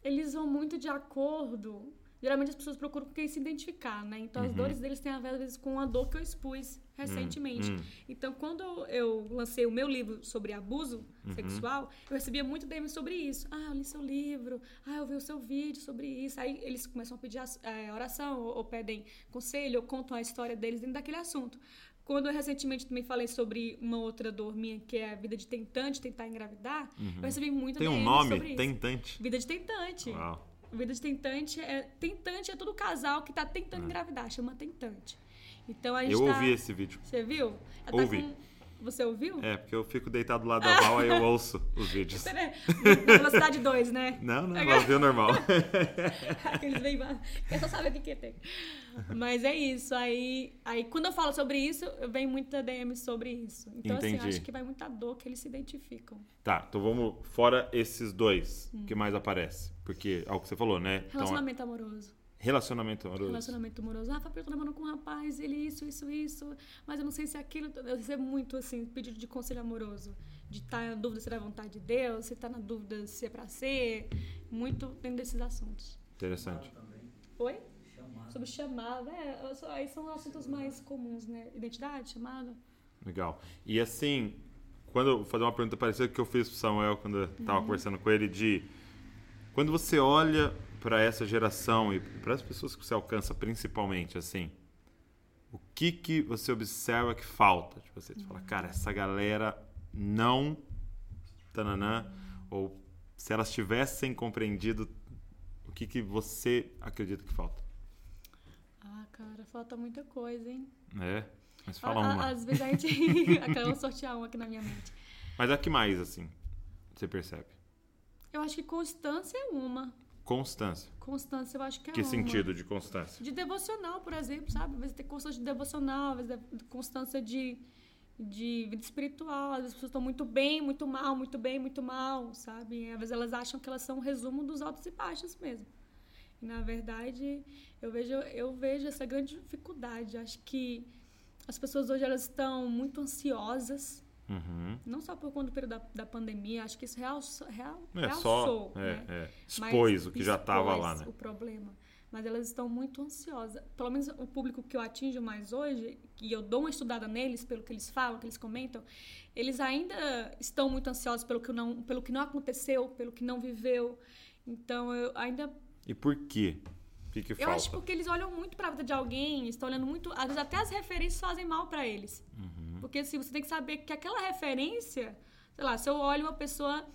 Eles vão muito de acordo. Geralmente as pessoas procuram com quem se identificar, né? Então as dores deles têm a ver, às vezes, com a dor que eu expus recentemente. hum. Então, quando eu lancei o meu livro sobre abuso sexual, eu recebia muito DM sobre isso. Ah, eu li seu livro. Ah, eu vi o seu vídeo sobre isso. Aí eles começam a pedir eh, oração, ou, ou pedem conselho, ou contam a história deles dentro daquele assunto. Quando eu recentemente também falei sobre uma outra dor minha, que é a vida de tentante, tentar engravidar, eu recebi muito Tem um nome? Tentante. Vida de tentante. Uau. Vida de tentante é tentante é todo casal que tá tentando engravidar, chama tentante. Então a gente Eu tá... ouvi esse vídeo. Você viu? Ela Ouvi. Tá com Você ouviu? É, porque eu fico deitado do lado da Val, aí eu ouço os vídeos. Na velocidade 2, né? Não, não, ela ouviu normal. Aqueles bem. Eu só sabe o que, tem. Mas é isso. Aí, aí, quando eu falo sobre isso, vem muita DM sobre isso. Então, assim, Entendi. eu acho que vai muita dor que eles se identificam. Tá, então vamos fora esses dois que mais aparece. Porque, é o que você falou, né? Então, Relacionamento amoroso. relacionamento amoroso. Relacionamento amoroso. Ah, Fabio, eu tô namorando com um rapaz, ele isso, isso, isso. Mas eu não sei se é aquilo. Eu recebo muito, assim, pedido de conselho amoroso. De estar na dúvida se é da vontade de Deus, se tá na dúvida se é pra ser. Muito dentro desses assuntos. Interessante. Oi? Chamado. Sobre chamada. É, só- aí são assuntos mais comuns, né? Identidade, chamada. Legal. E assim, quando vou fazer uma pergunta parecida que eu fiz pro Samuel quando eu tava conversando com ele de quando você olha para essa geração e para as pessoas que você alcança principalmente, assim, o que que você observa que falta? Tipo, você fala, cara, essa galera não tananã ou se elas tivessem compreendido o que que você acredita que falta? Ah, cara, falta muita coisa, hein? É? Mas fala A- a- uma. Às vezes a gente. Acaba sortear um aqui na minha mente. Mas a que mais assim? Você percebe? Eu acho que constância é uma. Constância. Constância eu acho que é Que uma. sentido de constância? De devocional, por exemplo, sabe? Às vezes tem constância de devocional, às vezes constância de, de vida espiritual. Às vezes as pessoas estão muito bem, muito mal, muito bem, muito mal, sabe? Às vezes elas acham que elas são um resumo dos altos e baixos mesmo. E na verdade, eu vejo, eu vejo essa grande dificuldade. Acho que as pessoas hoje elas estão muito ansiosas, Uhum. não só por conta do período da, da pandemia, acho que isso real, real, É realçou, só. É, né? é. Mas Expôs o que já estava lá, né? o problema. Mas elas estão muito ansiosas. Pelo menos o público que eu atinjo mais hoje, e eu dou uma estudada neles, pelo que eles falam, que eles comentam, eles ainda estão muito ansiosos pelo que não, pelo que não aconteceu, pelo que não viveu. Então, eu ainda E por quê? Que, que eu falta? acho porque eles olham muito pra vida de alguém, estão olhando muito. Às vezes até as referências fazem mal pra eles. Uhum. Porque assim, você tem que saber que aquela referência, sei lá, se eu olho uma pessoa.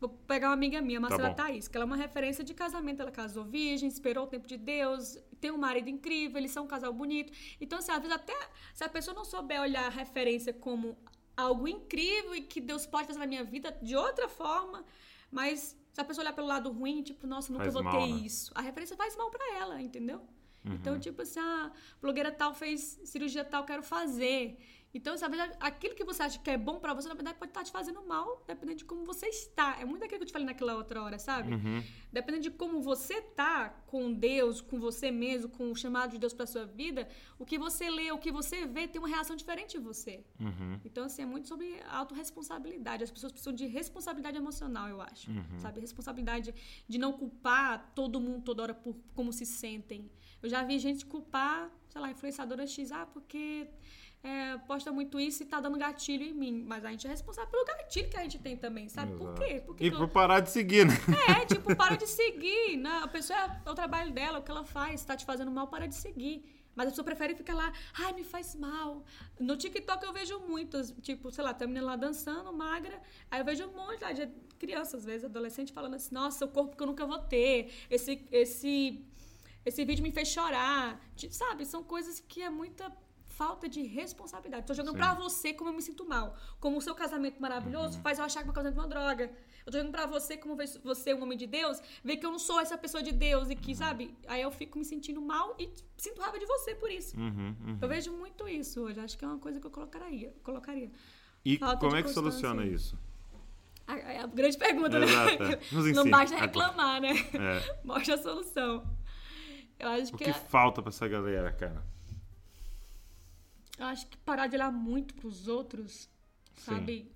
Vou pegar uma amiga minha, Marcela bom. Thaís, que ela é uma referência de casamento. Ela casou virgem, esperou o tempo de Deus, tem um marido incrível, eles são um casal bonito. Então, assim, às vezes até se a pessoa não souber olhar a referência como algo incrível e que Deus pode fazer na minha vida de outra forma, mas se a pessoa olhar pelo lado ruim, tipo, nossa, nunca Faz vou mal, ter né? isso. A referência faz mal pra ela, entendeu? Uhum. Então, tipo assim, a blogueira tal fez cirurgia tal, quero fazer. Então, sabe, aquilo que você acha que é bom pra você, na verdade, pode estar te fazendo mal, dependendo de como você está. É muito aquilo que eu te falei naquela outra hora, sabe? Uhum. Dependendo de como você tá com Deus, com você mesmo, com o chamado de Deus pra sua vida, o que você lê, o que você vê, tem uma reação diferente em você. Uhum. Então, assim, é muito sobre autorresponsabilidade. As pessoas precisam de responsabilidade emocional, eu acho. Uhum. Sabe? Responsabilidade de não culpar todo mundo toda hora por como se sentem. Eu já vi gente culpar, sei lá, influenciadora X, ah, porque é, posta muito isso e tá dando gatilho em mim. Mas a gente é responsável pelo gatilho que a gente tem também, sabe? Por Exato. quê? Por que E que eu- por parar de seguir, né? é, tipo, para de seguir, né? A pessoa é, o trabalho dela, o que ela faz, tá te fazendo mal, para de seguir. Mas a pessoa prefere ficar lá, ai, me faz mal. No TikTok eu vejo muitas, tipo, sei lá, tem menina lá dançando, magra, aí eu vejo um monte lá de crianças, às vezes, adolescente, falando assim, nossa, o corpo que eu nunca vou ter, esse, esse, esse vídeo me fez chorar. Sabe, são coisas que é muita falta de responsabilidade. Tô jogando Sim. pra você como eu me sinto mal. Como o seu casamento maravilhoso faz eu achar que meu casamento é uma droga. Eu tô jogando pra você como você é um homem de Deus, ver que eu não sou essa pessoa de Deus e que, sabe? Aí eu fico me sentindo mal e sinto raiva de você por isso. Uhum, uhum. Eu vejo muito isso hoje. Acho que é uma coisa que eu colocaria. colocaria. E Falta como é que soluciona isso? A, a- a grande pergunta, Exato, né? é. Não basta Agora. reclamar, né? É. Mostra a solução. Eu acho O que, que é- falta pra essa galera, cara? Eu acho que parar de olhar muito pros outros, sabe?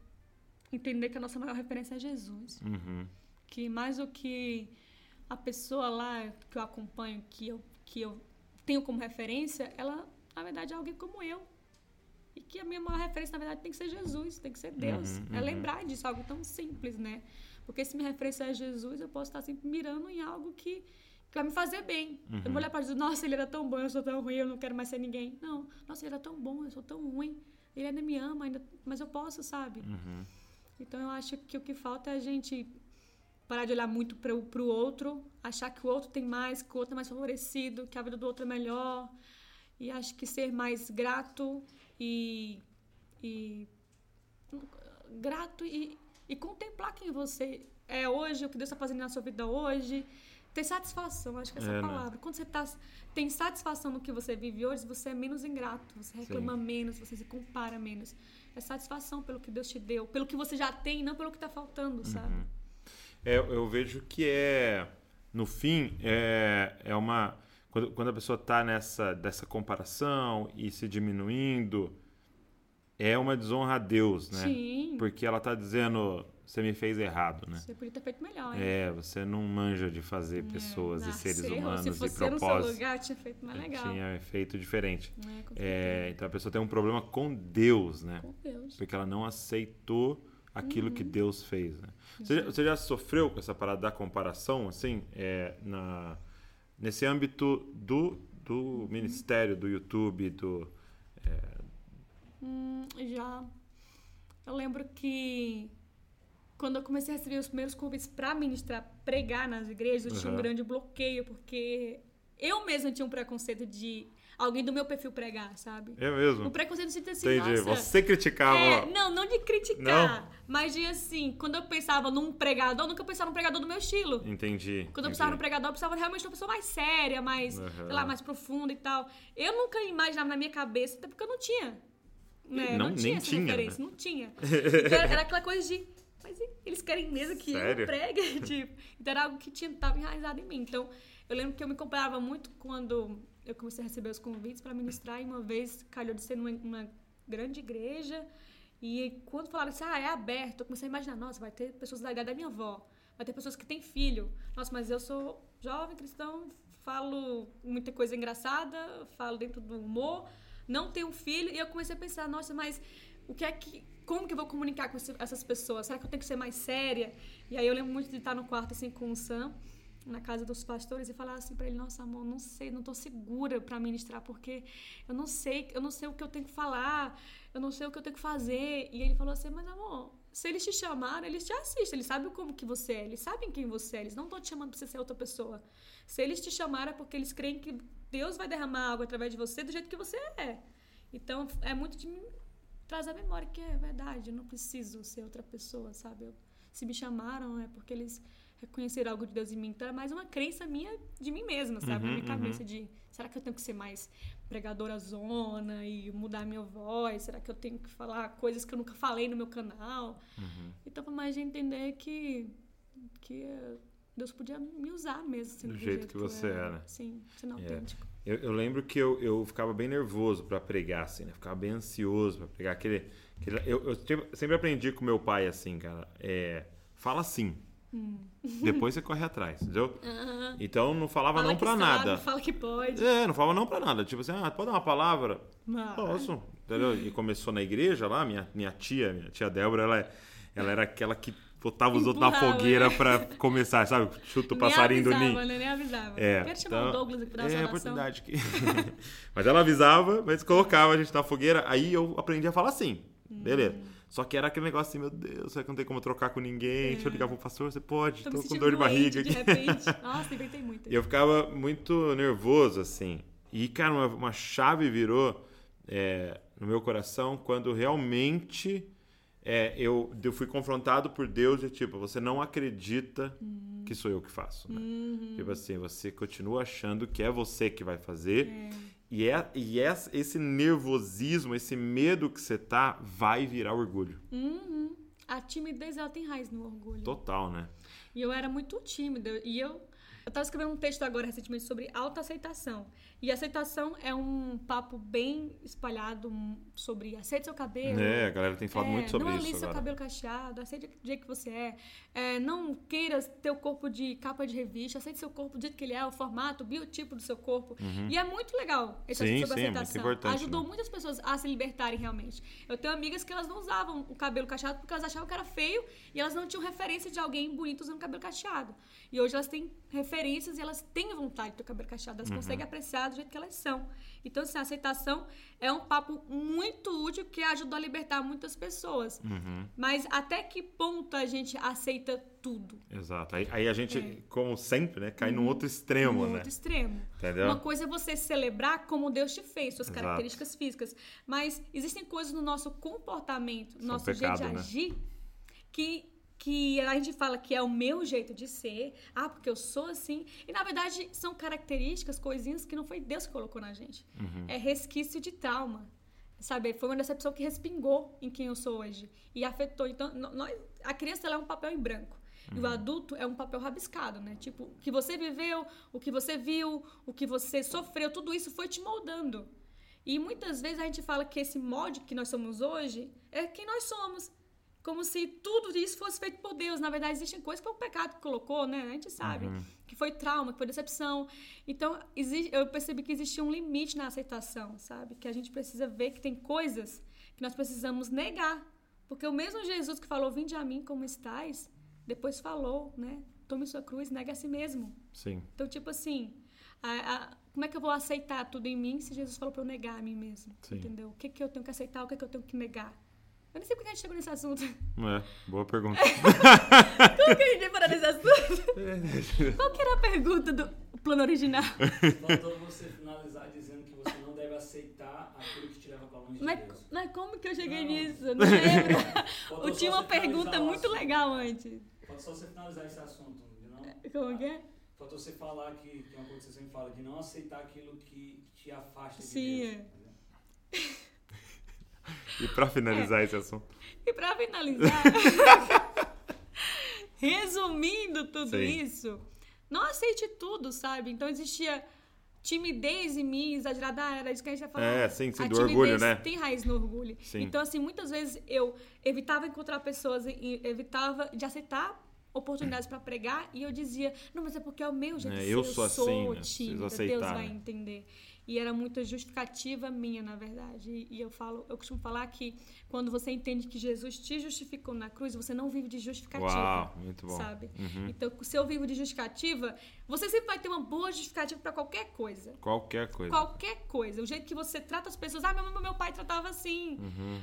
Entender que a nossa maior referência é Jesus. Uhum. que mais do que a pessoa lá que eu acompanho, que eu, que eu tenho como referência, ela, na verdade, é alguém como eu. E que a minha maior referência, na verdade, tem que ser Jesus, tem que ser Deus. Uhum, É uhum. lembrar disso, algo tão simples, né? Porque se minha referência é Jesus, eu posso estar sempre mirando em algo que vai me fazer bem. Eu não vou olhar para Jesus, nossa, ele era tão bom, eu sou tão ruim, eu não quero mais ser ninguém. Não, nossa, ele era tão bom, eu sou tão ruim. Ele ainda me ama, ainda, mas eu posso, sabe? Uhum. Então eu acho que o que falta é a gente parar de olhar muito para o outro, achar que o outro tem mais, que o outro é mais favorecido, que a vida do outro é melhor. E acho que ser mais grato e, e grato e, e contemplar quem você é hoje, o que Deus está fazendo na sua vida hoje. Ter satisfação, acho que essa é É, né? palavra. Quando você tá, tem satisfação no que você vive hoje, você é menos ingrato, você reclama menos, você se compara menos. É satisfação pelo que Deus te deu, pelo que você já tem, não pelo que está faltando, sabe? É, eu vejo que é, no fim, é, é uma. Quando, quando a pessoa está nessa dessa comparação e se diminuindo, é uma desonra a Deus, né? Sim. Porque ela está dizendo, você me fez errado, né? Você podia ter feito melhor, hein? É, você não manja de fazer pessoas e seres Nasceu, humanos Se e fosse no seu propósitos. lugar, tinha feito mais legal. Tinha feito diferente. É, É, então a pessoa tem um problema com Deus, né? Com Deus. Porque ela não aceitou aquilo Uhum. que Deus fez, né? Você, já- você já sofreu com essa parada da comparação, assim, é, na, nesse âmbito do, do Uhum. ministério, do YouTube, do... Hum, já. Eu lembro que quando eu comecei a receber os primeiros convites para ministrar, pregar nas igrejas, eu tinha um Uhum. grande bloqueio, porque eu mesma tinha um preconceito de alguém do meu perfil pregar, sabe? É O mesmo? preconceito de assim, Entendi. Você criticava... É, não, não de criticar, mas de assim, quando eu pensava num pregador, eu nunca pensava num pregador do meu estilo. Entendi. Quando eu precisava no entendi. pregador, eu precisava realmente de uma pessoa mais séria, mais, Aham. sei lá, mais profunda e tal. Eu nunca imaginava na minha cabeça, até porque eu não tinha. Né? Não, Não, nem tinha essa tinha, né? referência, não tinha. Então, era aquela coisa de. Mas eles querem mesmo que Sério? eu pregue? tipo, então era algo que tinha, tava enraizado em mim. Então, eu lembro que eu me comparava muito quando eu comecei a receber os convites para ministrar e uma vez calhou de ser numa, numa grande igreja. E quando falaram assim, ah, é aberto, eu comecei a imaginar, nossa, vai ter pessoas da idade da minha avó, vai ter pessoas que têm filho. Nossa, mas eu sou jovem cristão, falo muita coisa engraçada, falo dentro do humor, não tenho filho. E eu comecei a pensar, nossa, mas o que é que. Como que eu vou comunicar com essas pessoas? Será que eu tenho que ser mais séria? E aí eu lembro muito de estar no quarto assim com o Sam, na casa dos pastores, e falar assim pra ele: Nossa, amor, não sei, não tô segura pra ministrar, porque eu não sei, eu não sei o que eu tenho que falar, eu não sei o que eu tenho que fazer. E ele falou assim: Mas amor, se eles te chamaram, eles te assistem, eles sabem como que você é, eles sabem quem você é, eles não estão te chamando pra você ser outra pessoa. Se eles te chamaram é porque eles creem que Deus vai derramar algo através de você do jeito que você é. Então é muito de me trazer a memória que é verdade, eu não preciso ser outra pessoa, sabe? Eu- se me chamaram é porque eles reconheceram algo de Deus em mim. Então é mais uma crença minha de mim mesma, sabe? Na minha cabeça de será que eu tenho que ser mais pregadora zona e mudar a minha voz? Será que eu tenho que falar coisas que eu nunca falei no meu canal? Então foi mais de entender que que Deus podia me usar mesmo sendo Do do jeito que eu você era. Sim, sendo É. autêntico. Eu, eu lembro que eu, eu ficava bem nervoso pra pregar, assim, né? Ficava bem ansioso pra pregar. Aquele, aquele- eu, eu sempre, aprendi com meu pai, assim, cara. É, fala sim. Depois você corre atrás, entendeu? Então não falava Fala não sabe, nada. Fala que pode. É, não falava não pra nada. Tipo assim, ah, pode dar uma palavra? Mas- Posso. Entendeu? E começou na igreja lá, minha, minha tia, minha tia Débora, ela, ela era aquela que botava os outros na fogueira né? pra começar, sabe? Chuta o passarinho do avisava, ninho. né? Nem avisava. É, Quero chamar então, o Douglas aqui pra dar é uma a oportunidade que. mas ela avisava, mas colocava a gente na fogueira. Aí eu aprendi a falar assim. Beleza. Hum. Só que era aquele negócio assim, meu Deus, será que não tem como trocar com ninguém? Deixa eu ligar pro pastor, você pode, Tô tô, com dor de barriga de aqui. repente. Nossa, inventei muito. E eu ficava muito nervoso, assim. E, cara, uma, uma chave virou é, no meu coração quando realmente é, eu, eu fui confrontado por Deus de tipo, você não acredita Hum. que sou eu que faço. Né? Uhum. Tipo assim, você continua achando que é você que vai fazer. É. E, é, e é, esse nervosismo, esse medo que você tá, vai virar orgulho. Uhum. A timidez, ela tem raiz no orgulho. Total, né? E eu era muito tímida. E eu. Eu tava escrevendo um texto agora recentemente sobre autoaceitação. E aceitação é um papo bem espalhado sobre aceite seu cabelo. É, a galera tem falado É, muito sobre não isso alise seu cabelo cacheado, aceite do jeito que você é. É, Não queira ter o corpo de capa de revista, aceite seu corpo do jeito que ele é, o formato, o biotipo do seu corpo. E é muito legal esse Uhum. Sim, assunto sobre sim, é muito aceitação. importante, Ajudou né? muitas pessoas a se libertarem realmente. Eu tenho amigas que elas não usavam o cabelo cacheado porque elas achavam que era feio e elas não tinham referência de alguém bonito usando cabelo cacheado. E hoje elas têm referência referências e elas têm vontade de ter o cabelo cacheado, elas conseguem apreciar do jeito que elas são. Então, assim, a aceitação é um papo muito útil que ajudou a libertar muitas pessoas. Uhum. Mas até que ponto a gente aceita tudo? Exato. Aí, aí a gente, É. como sempre, né, cai num outro extremo, no né? outro extremo. Entendeu? Uma coisa é você celebrar como Deus te fez, suas Exato. características físicas. Mas existem coisas no nosso comportamento, no São nosso pecado, jeito de né? agir, que, que a gente fala que é o meu jeito de ser, ah, porque eu sou assim. E na verdade são características, coisinhas que não foi Deus que colocou na gente. Uhum. É resquício de trauma. Sabe, foi uma decepção que respingou em quem eu sou hoje e afetou. Então, nós, a criança ela é um papel em branco. E Uhum. o adulto é um papel rabiscado, né? Tipo, o que você viveu, o que você viu, o que você sofreu, tudo isso foi te moldando. E muitas vezes a gente fala que esse molde que nós somos hoje é quem nós somos. Como se tudo isso fosse feito por Deus. Na verdade, existem coisas que foi o pecado que colocou, né? A gente sabe. Que foi trauma, que foi decepção. Então, eu percebi que existia um limite na aceitação, sabe? Que a gente precisa ver que tem coisas que nós precisamos negar. Porque o mesmo Jesus que falou, vinde a mim como estais, depois falou, né? Tome sua cruz, nega a si mesmo. Sim. Então, tipo assim, a- a- como é que eu vou aceitar tudo em mim se Jesus falou pra eu negar a mim mesmo? Sim. Entendeu? O que, que eu tenho que aceitar, o que, que eu tenho que negar? Eu nem sei por que a gente chegou nesse assunto. É, boa pergunta. Como que a gente veio parar nesse assunto? Qual que era a pergunta do plano original? Faltou você finalizar dizendo que você não deve aceitar aquilo que te leva para longe de Mas, Deus. mas como que eu cheguei Não. nisso? Eu Não lembro. Faltou Eu tinha uma pergunta muito legal antes. Falta só você finalizar esse assunto, não? Como que é? Faltou você falar que, que é uma coisa que você sempre fala, de não aceitar aquilo que te afasta de Sim, Deus. é. E pra finalizar esse assunto. E pra finalizar, resumindo tudo Sim. isso, não aceite tudo, sabe? Então existia timidez em mim, exagerada, ah, era isso que a gente ia falar. É, sim, sim, a do orgulho, né? tem raiz no orgulho. Sim. Então, assim, muitas vezes eu evitava encontrar pessoas, evitava de aceitar oportunidades pra pregar e eu dizia, não, mas é porque é o meu jeito É, de eu ser, sou assim, né? tímida, aceitar, Deus vai né? entender. E era muita justificativa minha, na verdade. E, e eu falo, eu costumo falar que quando você entende que Jesus te justificou na cruz, você não vive de justificativa. Uau, muito bom. Sabe? Uhum. Então, se eu vivo de justificativa, você sempre vai ter uma boa justificativa pra qualquer coisa. Qualquer coisa. Qualquer coisa. O jeito que você trata as pessoas. Ah, meu, meu pai tratava assim.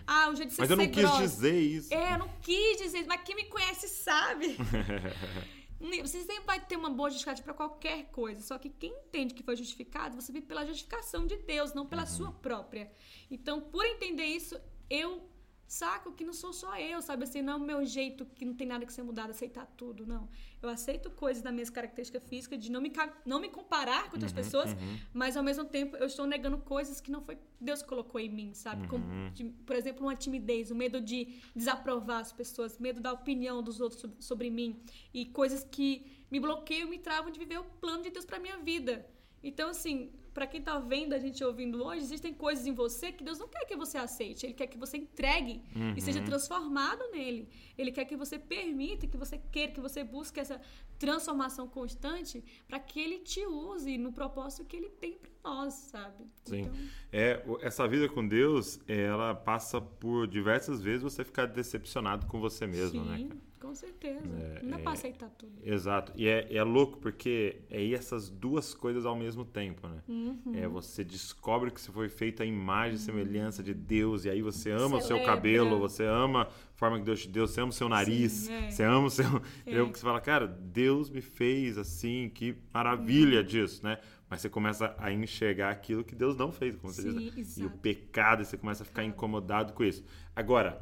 Ah, o jeito de você Uhum. Mas eu não ser quis grossa. dizer isso. É, eu não quis dizer isso, mas quem me conhece sabe. Você sempre vai ter uma boa justificativa para qualquer coisa. Só que quem entende que foi justificado, você vive pela justificação de Deus, não Uhum. pela sua própria. Então, por entender isso, eu saco que não sou só eu, sabe? Assim, não é o meu jeito que não tem nada que ser mudado, aceitar tudo, não. Eu aceito coisas das minhas características físicas, de não me, não me comparar com Uhum, outras pessoas, mas ao mesmo tempo eu estou negando coisas que não foi Deus que colocou em mim, sabe? Como, Uhum. de- por exemplo, uma timidez, o medo de desaprovar as pessoas, medo da opinião dos outros sobre, sobre mim e coisas que me bloqueiam e me travam de viver o plano de Deus para minha vida. Então, assim, para quem tá vendo a gente ouvindo hoje, existem coisas em você que Deus não quer que você aceite, ele quer que você entregue e seja transformado nele. Ele quer que você permita, que você queira, que você busque essa transformação constante para que ele te use no propósito que ele tem para nós, sabe? Sim. Então, É, essa vida com Deus, ela passa por diversas vezes você ficar decepcionado com você mesmo, sim, né? Com certeza. É, não dá é- pra aceitar tudo. Exato. E é, é louco porque é essas duas coisas ao mesmo tempo, né? Uhum. É, você descobre que você foi feito a imagem e semelhança de Deus, e aí você ama o seu cabelo, você ama a forma que Deus te deu, você ama o seu nariz, Sim, é. você ama o seu. É. Entendeu? Você fala, cara, Deus me fez assim, que Uhum. maravilha disso, né? Mas você começa a enxergar aquilo que Deus não fez, como você Sim, diz. né? E o pecado, e você começa a ficar incomodado com isso. Agora,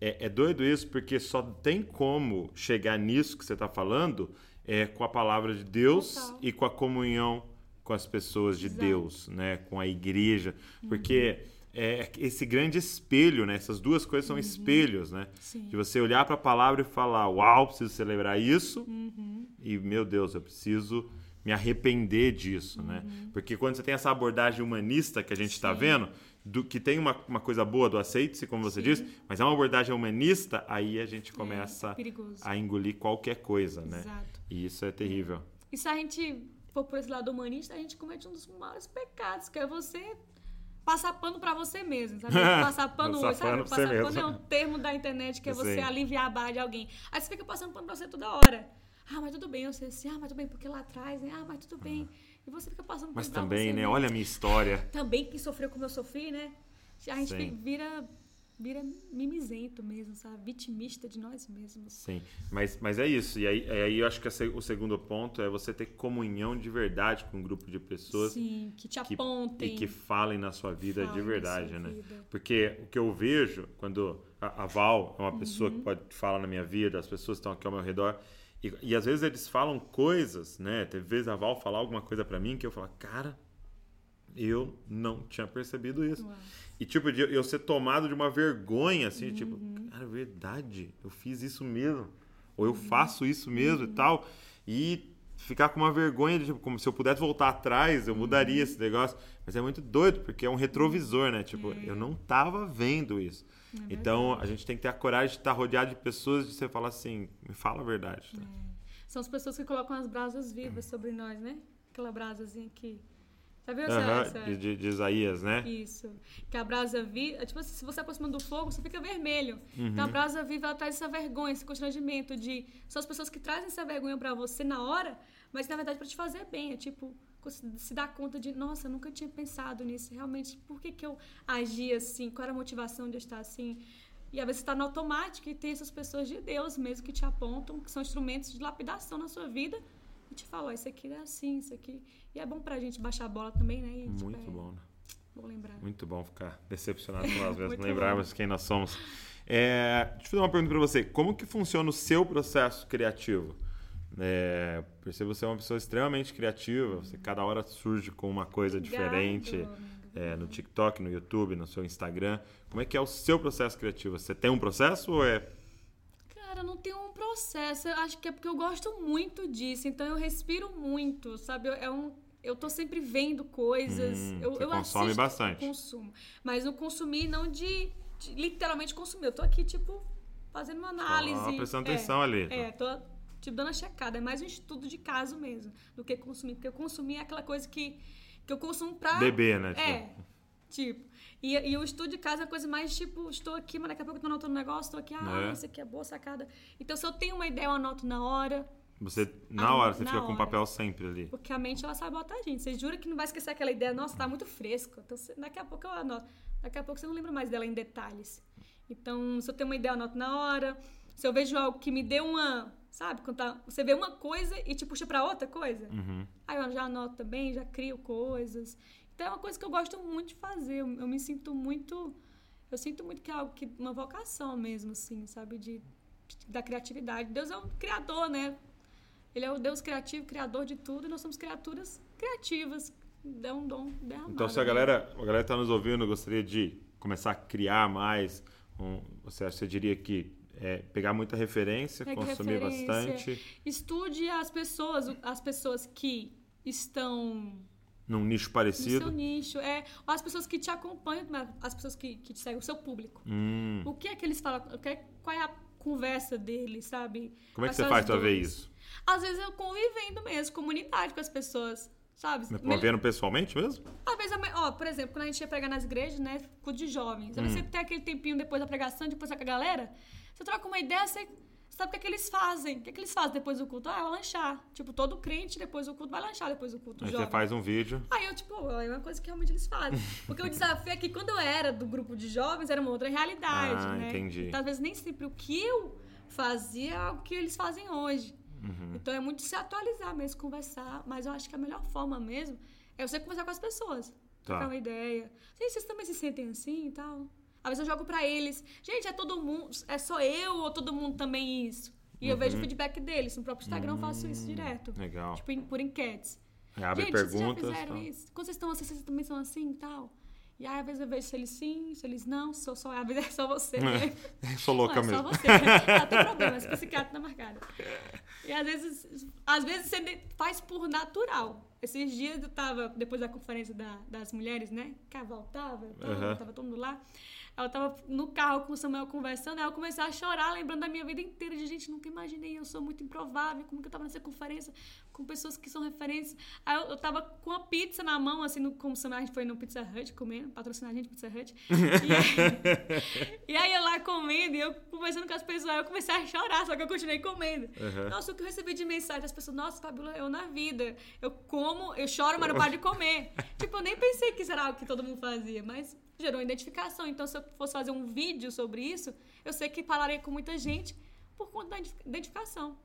é, é doido isso porque só tem como chegar nisso que você está falando é, com a palavra de Deus Total. e com a comunhão com as pessoas de Exato. Uhum. Deus, né? Com a igreja. Porque é esse grande espelho, né? Essas duas coisas são espelhos, né? Uhum. Sim. De você olhar para a palavra e falar, uau, preciso celebrar isso. Uhum. E, meu Deus, eu preciso me arrepender disso, né? Porque quando você tem essa abordagem humanista que a gente está Uhum. Vendo, do, que tem uma, uma coisa boa do aceite-se, como você Sim. disse, mas é uma abordagem humanista, aí a gente começa é a engolir qualquer coisa, né? Exato. E isso é terrível. E se a gente for por esse lado humanista, a gente comete um dos maiores pecados, que é você passar pano pra você mesmo, sabe? Passar pano, Passar sabe? pano pra você passar pano mesmo. é um termo da internet que é você Sim. aliviar a barra de alguém. Aí você fica passando pano pra você toda hora. ah, mas tudo bem. Eu sei assim, ah, mas tudo bem, porque lá atrás, né? Ah, mas tudo bem. E você fica passando por Mas também, né? Olha a minha história. Também quem sofreu como eu sofri, né? A gente Sim. vira, vira mimizento mesmo, sabe? Vitimista de nós mesmos. Sim, mas, mas é isso. E aí, aí eu acho que o segundo ponto é você ter comunhão de verdade com um grupo de pessoas Sim, que te que, apontem. e que falem na sua vida de verdade, né? vida. Porque o que eu vejo quando a, a Val é uma pessoa Uhum. que pode falar na minha vida, as pessoas estão aqui ao meu redor, e, e às vezes eles falam coisas, né? Teve vezes a Val falar alguma coisa pra mim que eu falo, cara, eu não tinha percebido isso. Uau. E tipo, de eu ser tomado de uma vergonha, assim, tipo, Uhum. cara, é verdade, eu fiz isso mesmo. Ou eu faço isso Uhum. mesmo e tal. E ficar com uma vergonha de, tipo, como se eu pudesse voltar atrás, eu Uhum. mudaria esse negócio. Mas é muito doido, porque é um retrovisor, né? Tipo, É. eu não tava vendo isso. Então, a gente tem que ter a coragem de estar rodeado de pessoas de você falar assim, me fala a verdade. tá? São as pessoas que colocam as brasas vivas sobre nós, né? Aquela brasazinha aqui. Já viu essa? de, de- de Isaías, né? Isso. Que a brasa viva. Tipo assim, se você aproxima do fogo, você fica vermelho. Uhum. Então a brasa viva ela traz essa vergonha, esse constrangimento de. São as pessoas que trazem essa vergonha pra você na hora, mas na verdade pra te fazer bem. É tipo, se dar conta de, nossa, eu nunca tinha pensado nisso. Realmente, por que, que eu agi assim? Qual era a motivação de eu estar assim? E às vezes você está no automático e tem essas pessoas de Deus mesmo que te apontam, que são instrumentos de lapidação na sua vida. E te falam, ó, isso aqui é assim, isso aqui. E é bom pra gente baixar a bola também, né? E, tipo, Muito é, bom, né? Lembrar. Muito bom ficar decepcionado com nós mesmos, Muito lembrarmos quem nós somos. É, deixa eu fazer uma pergunta para você. Como que funciona o seu processo criativo? É, percebo você é uma pessoa extremamente criativa. Você cada hora surge com uma coisa diferente. Obrigada, é, no TikTok, no YouTube, no seu Instagram. Como é que é o seu processo criativo? Você tem um processo ou é Cara, não tem um processo. Eu acho que é porque eu gosto muito disso. Então eu respiro muito, sabe? Eu- É um, eu tô sempre vendo coisas. Hum, eu, você eu consome assisto, bastante. Consumo. Mas não consumir não de, de literalmente consumir. Eu tô aqui, tipo, fazendo uma análise. Só prestando É, atenção ali? É, tô tipo dando a checada. É mais um estudo de caso mesmo do que consumir. Porque eu consumir é aquela coisa que, que eu consumo pra. bebê, né? Tipo, É, tipo. E, e o estudo de casa é a coisa mais tipo, estou aqui, mas daqui a pouco eu tô anotando um negócio, estou aqui, ah, É. isso aqui é boa sacada. Então, se eu tenho uma ideia, eu anoto na hora, Você, na hora, você na fica com o hora. papel sempre ali. porque a mente ela sabe botar a gente. Você jura que não vai esquecer aquela ideia, nossa, tá muito fresco. Então, você- daqui a pouco eu anoto. Daqui a pouco você não lembra mais dela em detalhes. Então, se eu tenho uma ideia, eu anoto na hora. Se eu vejo algo que me deu uma. Sabe? Quando tá- você vê uma coisa e te puxa pra outra coisa. Uhum. Aí eu já anoto também, já crio coisas. Então é uma coisa que eu gosto muito de fazer. Eu, eu me sinto muito. Eu sinto muito que é algo que. Uma vocação mesmo, assim, sabe? De, da criatividade. Deus é um criador, né? Ele é o Deus criativo, criador de tudo, e nós somos criaturas criativas. É um dom derramado. Então, se a né? galera, a galera tá nos ouvindo, gostaria de começar a criar mais, um, você, você diria que é, pegar muita referência, Pega consumir referência. bastante, Estude as pessoas, as pessoas que estão num nicho no parecido. seu nicho. É, as pessoas que te acompanham, as pessoas que, que te seguem, o seu público. Hum, O que é que eles falam? O que é- Qual é a conversa deles, sabe? como é que Quais você faz pra ver isso? Às vezes eu convivendo mesmo, comunidade com as pessoas, sabe? Mas Mel- Vendo pessoalmente mesmo? Às vezes, me- ó, por exemplo, quando a gente ia pregar nas igrejas, né? Culto de jovens. Hum. você tem aquele tempinho depois da pregação, depois com a galera, você troca uma ideia, você sabe o que, é que eles fazem. O que, é que eles fazem depois do culto? Ah, vai lanchar. Tipo, todo crente depois do culto vai lanchar depois do culto Aí jovem. você faz um vídeo. Aí eu, tipo, é uma coisa que realmente eles fazem. Porque o desafio é que quando eu era do grupo de jovens, era uma outra realidade, Ah, né? entendi. Então, às vezes, nem sempre o que eu fazia é o que eles fazem hoje. Uhum. Então, é muito se atualizar mesmo, conversar. Mas eu acho que a melhor forma mesmo é você conversar com as pessoas. Tá. Trocar uma ideia. Vocês também se sentem assim e tal? Às vezes eu jogo pra eles. Gente, é todo mundo... É só eu ou todo mundo também isso? E eu vejo Uhum. o feedback deles. No próprio Instagram eu faço isso direto. Legal. Tipo, por enquetes. Abre Gente, perguntas. vocês já fizeram tal. isso? Quando vocês estão assim, vocês também são assim e tal? E aí, às vezes, eu vejo se eles sim, se eles não, se eu só, às vezes é só você, né? Sou louca não, é mesmo. só você. Ah, tem problema, esse psiquiatra tá marcado. E às vezes, às vezes você faz por natural. Esses dias eu tava, depois da conferência da- das mulheres, né? Caval tava, eu tava, Aham. tava todo mundo lá. Eu tava no carro com o Samuel conversando, aí eu comecei a chorar, lembrando da minha vida inteira. De gente, nunca imaginei, eu sou muito improvável, como que eu tava nessa conferência com pessoas que são referências. Aí eu, eu tava com a pizza na mão, assim, no, como o Samuel, a gente foi no Pizza Hut comendo, patrocinar a gente, Pizza Hut. E aí, e aí eu lá comendo, e eu conversando com as pessoas, aí eu comecei a chorar, só que eu continuei comendo. Aham. Nossa, o que eu recebi de mensagem das pessoas, nossa, Fabiola, eu na vida, eu como, eu choro, mas não paro de comer. tipo, eu nem pensei que era algo que todo mundo fazia, mas gerou identificação. Então, se eu fosse fazer um vídeo sobre isso, eu sei que falaria com muita gente por conta da identificação.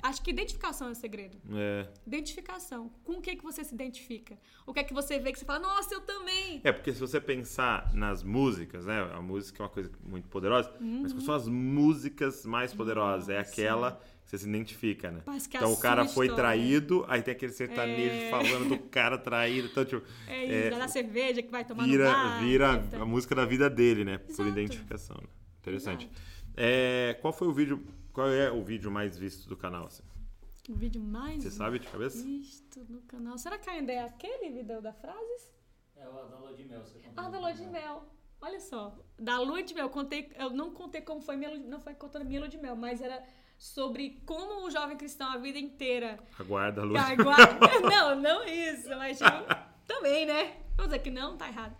Acho que identificação é o segredo. É. Identificação. Com o que, que você se identifica? O que é que você vê que você fala, nossa, eu também. É, porque se você pensar nas músicas, né? A música é uma coisa muito poderosa, mas quais são as músicas mais poderosas? É Uhum. Nossa. aquela que você se identifica, né? Parece que a então o cara foi traído, aí tem aquele sertanejo É. falando do cara traído. Então, tipo, É isso, É, da cerveja que vai tomar vira, no bar. vira etc. a música da vida dele, né? Por Exato. identificação. Né? Interessante. É, qual foi o vídeo. Qual é o vídeo mais visto do canal? assim? O vídeo mais Você sabe de cabeça? visto no canal. Será que ainda é aquele vídeo da frases? É o da Lua de Mel. Você Ah, da lua de mel. Olha só. Da lua de mel. Eu, contei, eu não contei como foi minha lua, não foi contando minha lua de mel, mas era sobre como o jovem cristão a vida inteira Aguarda a luz. Aguarda. não, não isso, mas tipo, também, né? Vamos dizer que não, tá errado.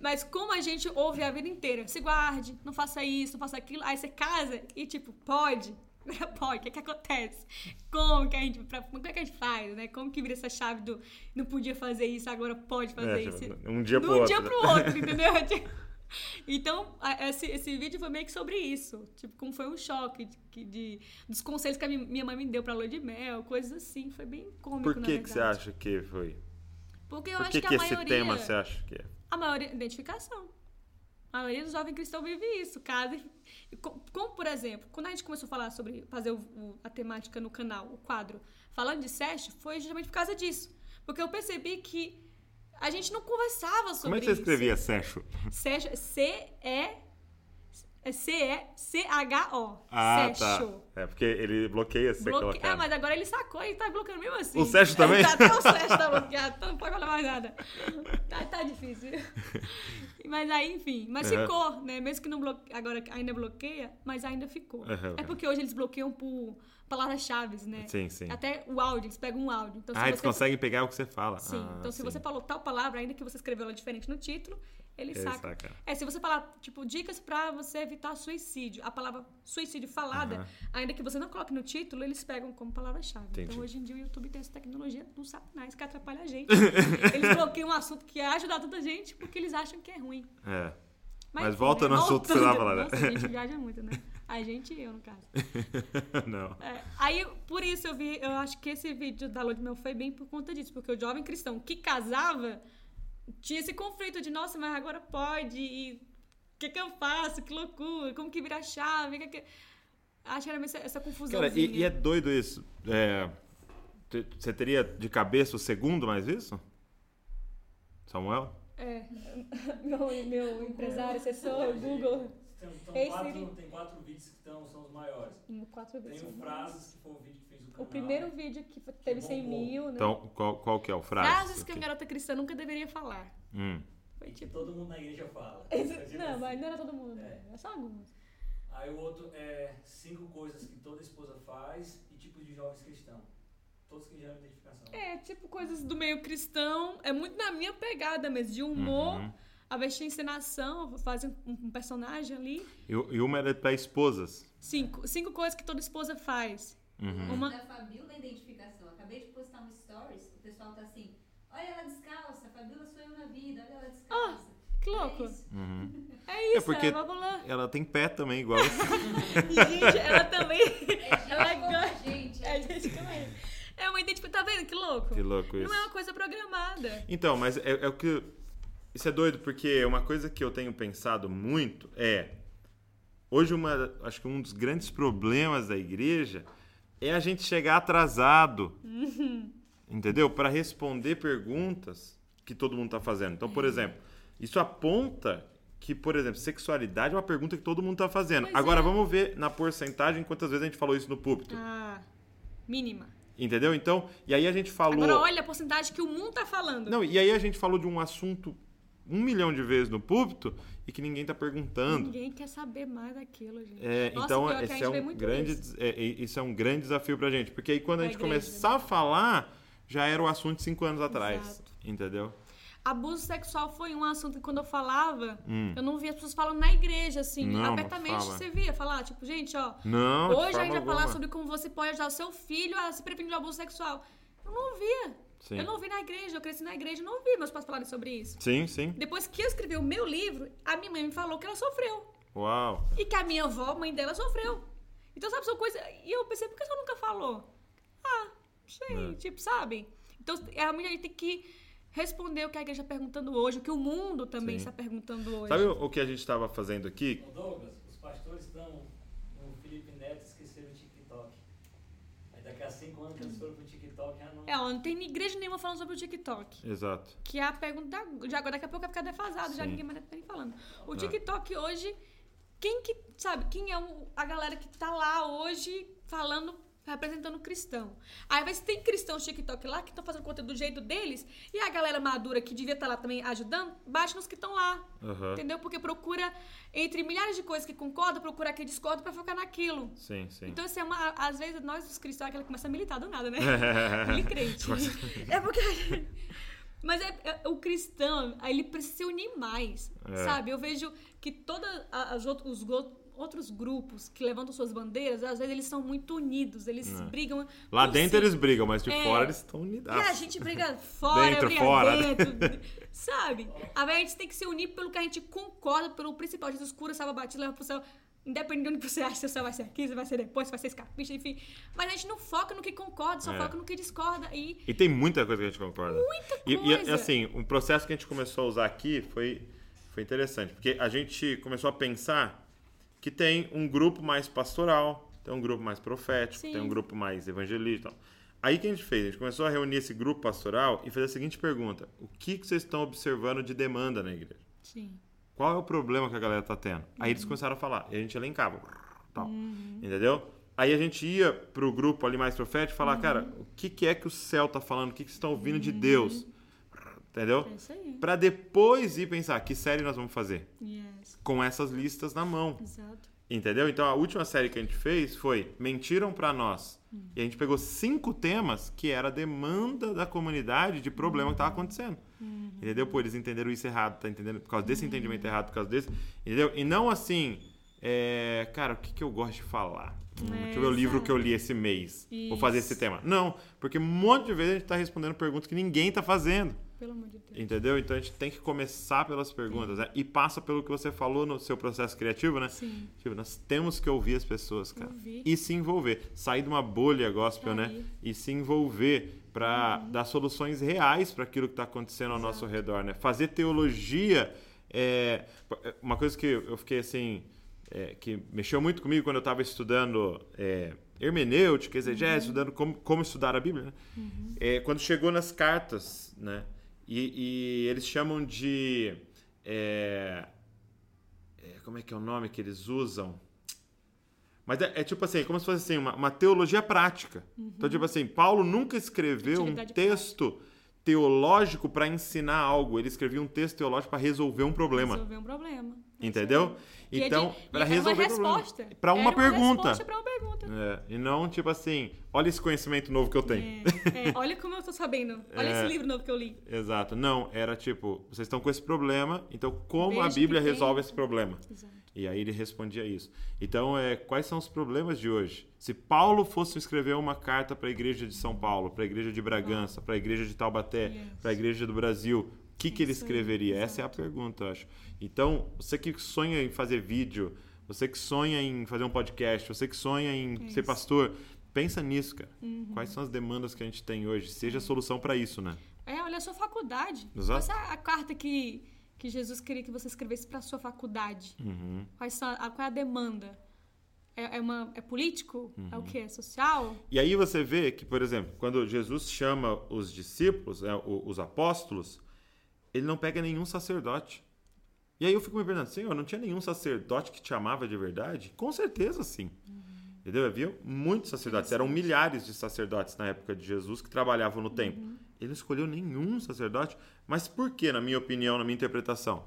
Mas como a gente ouve a vida inteira, se guarde, não faça isso, não faça aquilo, aí você casa e tipo, pode. Pode, o que, que acontece? Como que a gente. Pra, como é que a gente faz, né? Como que vira essa chave do não podia fazer isso, agora pode fazer É, isso? tipo, um dia pro um outro. dia pro outro, entendeu? Então, esse, esse vídeo foi meio que sobre isso. Tipo, como foi um choque de, que- de- dos conselhos que a mi- minha mãe me deu pra lua de mel, coisas assim. Foi bem cômico, Por que, que você acha que foi? Porque eu Por acho que, que, que a esse maioria... tema você acha que é? A maioria... Identificação. A maioria dos jovens cristãos vive isso. Casa... co- Como, por exemplo, quando a gente começou a falar sobre fazer o- o- a temática no canal, o quadro, falando de sexo, foi justamente por causa disso. Porque eu percebi que a gente não conversava sobre Como é que você isso. escrevia Sexo? Sexo, C-E... É C-E-C-H-O. Ah, tá. É porque ele bloqueia se Bloque... Ah, mas agora ele sacou e tá bloqueando mesmo assim. O Sérgio também? Tá, até o Sérgio tá bloqueado, então não pode falar mais nada. Tá, tá difícil. Mas aí, enfim. Mas Aham. ficou, né? Mesmo que não bloque... agora ainda bloqueia, mas ainda ficou. Aham, É porque hoje eles bloqueiam por palavras-chave, né? Sim, sim. Até o áudio, eles pegam um áudio. Então, se Ah, eles você... conseguem pegar o que você fala. Sim. Ah, então, se sim. você falou tal palavra, ainda que você escreveu ela diferente no título, ele Ele saca. saca. É, se você falar, tipo, dicas pra você evitar suicídio, a palavra suicídio falada, ainda que você não coloque no título, eles pegam como palavra-chave. Então, hoje em dia, o YouTube tem essa tecnologia do satanás que atrapalha a gente. eles bloqueiam um assunto que ia ajudar tanta gente porque eles acham que é ruim. É. Mas enfim, volta no assunto que você tava falando. Nossa, a gente viaja muito, né? A gente e eu, no caso. não. É, aí, por isso, eu vi, eu acho que esse vídeo da Lua de Mel foi bem por conta disso, porque o jovem cristão que casava tinha esse conflito de, nossa, mas agora pode, e o que, que eu faço? Que loucura, como que vira a chave? Que que... Acho que era essa, essa confusão. Cara, e, e é doido isso. É, você teria de cabeça o segundo mais isso? Samuel? É, meu, meu empresário, assessor, Google, Tem, tem Ei, quatro, tem quatro vídeos que tão, são os maiores. em quatro Tem vezes. o Frases, que foi o vídeo que fez o canal. O primeiro vídeo que teve 100 bombou. mil, né? Então, qual, qual que é o frase? Frases que uma garota cristã nunca deveria falar. Hum. Foi Que tipo... todo mundo na igreja fala. Esse- É Não, assim. mas não era todo mundo, É. né? Era só alguns. Aí o outro é cinco coisas que toda esposa faz e tipos de jovens cristãos. Todos que geram identificação. É, tipo coisas do meio cristão. É muito na minha pegada mesmo, de humor. Uhum. A vestir encenação, fazer um, um personagem ali. E, e uma era pra esposas. Cinco, cinco coisas que toda esposa faz. Uhum. Uma- Da Fabiola identificação. Acabei de postar um stories, o pessoal tá assim, olha ela descalça, Fabiola sou eu na vida, olha ela descalça. Que louco. É isso. Uhum. É isso, É porque- ela. Ela tem pé também, igual. Gente, ela também. É Ela como a gosta- gente. É, gente, também. É uma identificação. Tá vendo que louco? que louco isso. Não é uma coisa programada. Então, mas é, é o que. Isso é doido, porque uma coisa que eu tenho pensado muito é. Hoje, uma, acho que um dos grandes problemas da igreja é a gente chegar atrasado. Entendeu? Para responder perguntas que todo mundo está fazendo. Então, por exemplo, isso aponta que, por exemplo, sexualidade é uma pergunta que todo mundo está fazendo. Pois Agora, é. vamos ver na porcentagem quantas vezes a gente falou isso no púlpito. Ah, mínima. Entendeu? Então, e aí a gente falou. Agora olha a porcentagem que o mundo tá falando. Não, e aí a gente falou de um assunto um milhão de vezes no púlpito e que ninguém tá perguntando. Ninguém quer saber mais daquilo, gente. É, Nossa, então, a esse é um grande, isso. é, é, isso é um grande desafio pra gente. Porque aí quando a Pra gente igreja, começar a falar, já era o assunto de cinco anos atrás. Exato. Entendeu? Abuso sexual foi um assunto que quando eu falava, Hum. eu não via as pessoas falando na igreja, assim, Não, abertamente. Você via falar, tipo, gente, ó, Não, hoje a gente vai falar sobre como você pode ajudar o seu filho a se prevenir do abuso sexual. Eu não ouvia. Sim. Eu não ouvi na igreja, eu cresci na igreja, não ouvi meus pais falarem sobre isso. Sim, sim. Depois que eu escrevi o meu livro, a minha mãe me falou que ela sofreu. Uau. E que a minha avó, mãe dela, sofreu. Então, sabe, são coisas. E eu pensei, por que você nunca falou? Ah, sei, É. tipo, sabe? Então, realmente a gente tem que responder o que a igreja está perguntando hoje, o que o mundo também Sim. está perguntando hoje. Sabe o que a gente estava fazendo aqui? Ô Douglas, os pastores estão no Felipe Neto esqueceram o TikTok. Aí daqui a cinco anos que eles foram pro TikTok, ah não. É, ó, não tem igreja nenhuma falando sobre o TikTok. Exato. Que é a pergunta da- de agora, daqui a pouco vai ficar defasado, já Sim. ninguém mais tá nem falando. O É. TikTok hoje, quem que, sabe, quem é o- a galera que tá lá hoje falando, representando o cristão? Aí vai tem cristãos TikTok lá que estão fazendo conteúdo do jeito deles, e a galera madura que devia estar lá também ajudando, bate nos que estão lá. Aham. Entendeu? Porque procura, entre milhares de coisas que concordam, procura quem discorda pra focar naquilo. Sim, sim. Então, assim, é uma, às vezes nós, os cristãos, é aquela que começa a militar do nada, né? Ele crente. É porque. Mas é, é- o cristão, ele precisa se unir mais, É. sabe? Eu vejo que todos os outros grupos que levantam suas bandeiras, às vezes eles são muito unidos, eles brigam. É. Lá por dentro si. eles brigam, mas de É. fora eles estão E unidos. a gente briga fora, Dentro, briga fora. dentro, sabe? A gente tem que se unir pelo que a gente concorda, pelo principal. Jesus cura, salva, batiza, leva pro céu. Independente de onde você acha, se o céu vai ser aqui, se vai ser depois, se vai ser escapista, enfim. Mas a gente não foca no que concorda, só É. foca no que discorda. E E tem muita coisa que a gente concorda. Muita E, e, coisa. assim, um processo que a gente começou a usar aqui foi, foi interessante, porque a gente começou a pensar que tem um grupo mais pastoral, tem um grupo mais profético, Sim. tem um grupo mais evangelista. e tal. Aí o que a gente fez? A gente começou a reunir esse grupo pastoral e fez a seguinte pergunta: o que, que vocês estão observando de demanda na igreja? Sim. Qual é o problema que a galera tá tendo? Aí eles começaram a falar, e a gente elencava, tal. Entendeu? Aí a gente ia pro grupo ali mais profético e falar, cara, o que, que é que o céu tá falando? O que, que vocês estão ouvindo de Deus? Entendeu? É isso aí. Pra depois ir pensar, que série nós vamos fazer? Yes. Com essas listas na mão. Exato. Entendeu? Então a última série que a gente fez foi Mentiram pra Nós. E a gente pegou cinco temas que era a demanda da comunidade de problema que tava acontecendo. Entendeu? Pô, eles entenderam isso errado, tá entendendo? Por causa desse entendimento errado, por causa desse. Entendeu? E não assim. é, Cara, o que, que eu gosto de falar? Hum, deixa eu ver o livro que eu li esse mês. Vou fazer esse Isso. tema. Não, porque um monte de vezes a gente tá respondendo perguntas que ninguém tá fazendo. Pelo amor de Deus. Entendeu? Então a gente tem que começar pelas perguntas, né? E passa pelo que você falou no seu processo criativo, né? Sim. Tipo, nós temos que ouvir as pessoas, cara. Ouvir. E se envolver. Sair de uma bolha gospel, Sair. né? E se envolver para Uhum. dar soluções reais para aquilo que está acontecendo ao nosso redor, né? Fazer teologia é uma coisa que eu fiquei assim é, que mexeu muito comigo quando eu estava estudando é, hermenêutica, exegese, Uhum. estudando como, como estudar a Bíblia, né? É, quando chegou nas cartas, né? E, e eles chamam de é, é, como é que é o nome que eles usam? Mas é, é tipo assim, como se fosse assim, uma, uma teologia prática. Então, tipo assim, Paulo nunca escreveu um texto teológico para ensinar algo. Ele escrevia um texto teológico para resolver um problema. Resolver um problema. É Entendeu? é Então, e para uma resolver resposta. Para uma pergunta. pra uma pergunta. É, e não tipo assim, olha esse conhecimento novo que eu tenho. É, é, olha como eu tô sabendo. Olha É. esse livro novo que eu li. Exato. Não, era tipo, vocês estão com esse problema, então como a Veja que Bíblia resolve esse problema? Exato. E aí ele respondia isso. Então, é, quais são os problemas de hoje? Se Paulo fosse escrever uma carta para a igreja de São Paulo, para a igreja de Bragança, para a igreja de Taubaté, para a igreja do Brasil, que, que ele escreveria? Essa é a pergunta, eu acho. Então, você que sonha em fazer vídeo, você que sonha em fazer um podcast, você que sonha em ser Isso. pastor, pensa nisso, cara. Uhum. Quais são as demandas que a gente tem hoje? Seja a solução para isso, né? É, olha a sua faculdade. Exato. Essa é a carta que, que Jesus queria que você escrevesse para sua faculdade. Uhum. Quais são, a, qual é a demanda? É, é, uma, é político? É Uhum. o quê? É social? E aí você vê que, por exemplo, quando Jesus chama os discípulos, né, os apóstolos, ele não pega nenhum sacerdote. E aí eu fico me perguntando, Senhor, não tinha nenhum sacerdote que te amava de verdade? Com certeza sim. Entendeu? Havia muitos sacerdotes. Eram milhares de sacerdotes na época de Jesus que trabalhavam no templo. Ele não escolheu nenhum sacerdote. Mas por que, na minha opinião, na minha interpretação?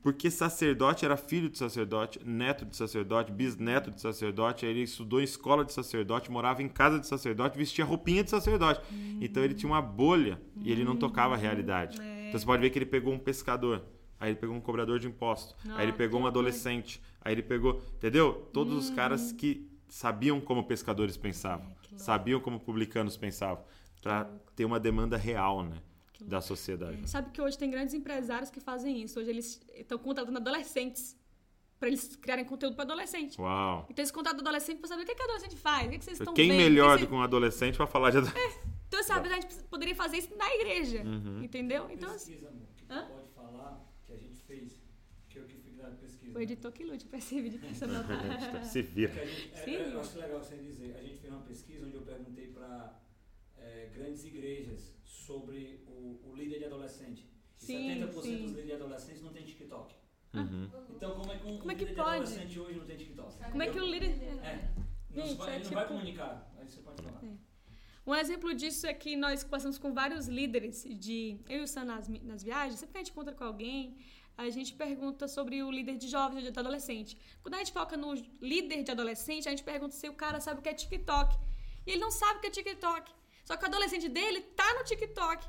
Porque sacerdote era filho de sacerdote, neto de sacerdote, bisneto de sacerdote. Aí ele estudou em escola de sacerdote, morava em casa de sacerdote, vestia roupinha de sacerdote. Então ele tinha uma bolha e ele não tocava a realidade. É. Então você pode ver que ele pegou um pescador. Aí ele pegou um cobrador de impostos. aí ele Ah, pegou um adolescente. Aí ele pegou. Entendeu? Todos os caras que sabiam como pescadores pensavam. É, sabiam como publicanos pensavam. Pra ter uma demanda real, né? Da sociedade. Sabe que hoje tem grandes empresários que fazem isso. Hoje eles estão contratando adolescentes para eles criarem conteúdo para adolescente. Uau. Então eles contratam adolescente para saber o que, que adolescente faz, o que, que vocês estão Quem vendo. melhor que do que um adolescente pra falar de Então, sabe, a gente poderia fazer isso na igreja. Uhum. Entendeu? Então, assim, pesquisa, amor, que Hã? pode falar que a gente fez, que eu que fiz da pesquisa. o editor que lute pra esse vídeo dessa nota. Se vira. É, Sim. é, eu acho legal você dizer. A gente fez uma pesquisa onde eu perguntei para grandes igrejas sobre o, o líder de adolescente. E Sim, 70% sim. dos líderes de adolescentes não tem TikTok. Uhum. Então, como é que um, Como é que líder pode? de adolescente hoje não tem TikTok? Como é que o líder. É. Não Gente, vai, é ele não vai tipo- comunicar. Aí você pode falar. Um exemplo disso é que nós passamos com vários líderes de. Eu e o Sam nas, nas viagens, sempre que a gente encontra com alguém, a gente pergunta sobre o líder de jovens, de adolescente. Quando a gente foca no líder de adolescente, a gente pergunta se o cara sabe o que é TikTok. E ele não sabe o que é TikTok. Só que o adolescente dele tá no TikTok.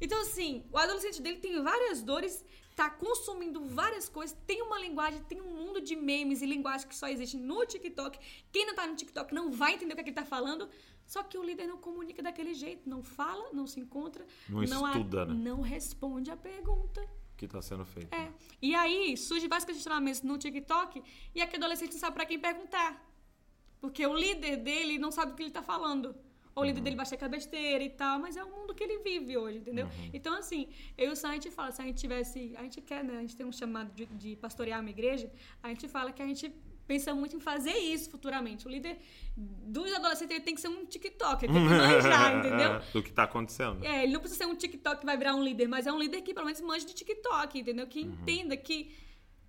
Então, assim, o adolescente dele tem várias dores, tá consumindo várias coisas, tem uma linguagem, tem um mundo de memes e linguagem que só existe no TikTok. Quem não tá no TikTok não vai entender o que, é que ele tá falando. Só que o líder não comunica daquele jeito, não fala, não se encontra, Não a- estuda, né? não responde a pergunta. Que tá sendo feito. É. E aí surge vários questionamentos no TikTok e aquele adolescente não sabe pra quem perguntar. Porque o líder dele não sabe o que ele tá falando. Ou o líder dele vai achar que é besteira e tal, mas é o mundo que ele vive hoje, entendeu? Então, assim, eu e o Sam, a gente fala, se a gente tivesse. A gente quer, né? A gente tem um chamado de, de pastorear uma igreja, a gente fala que a gente pensa muito em fazer isso futuramente. O líder dos adolescentes tem que ser um TikTok, tem que manjar, entendeu? Do que tá acontecendo. É, ele não precisa ser um TikTok que vai virar um líder, mas é um líder que pelo menos manja de TikTok, entendeu? Que entenda que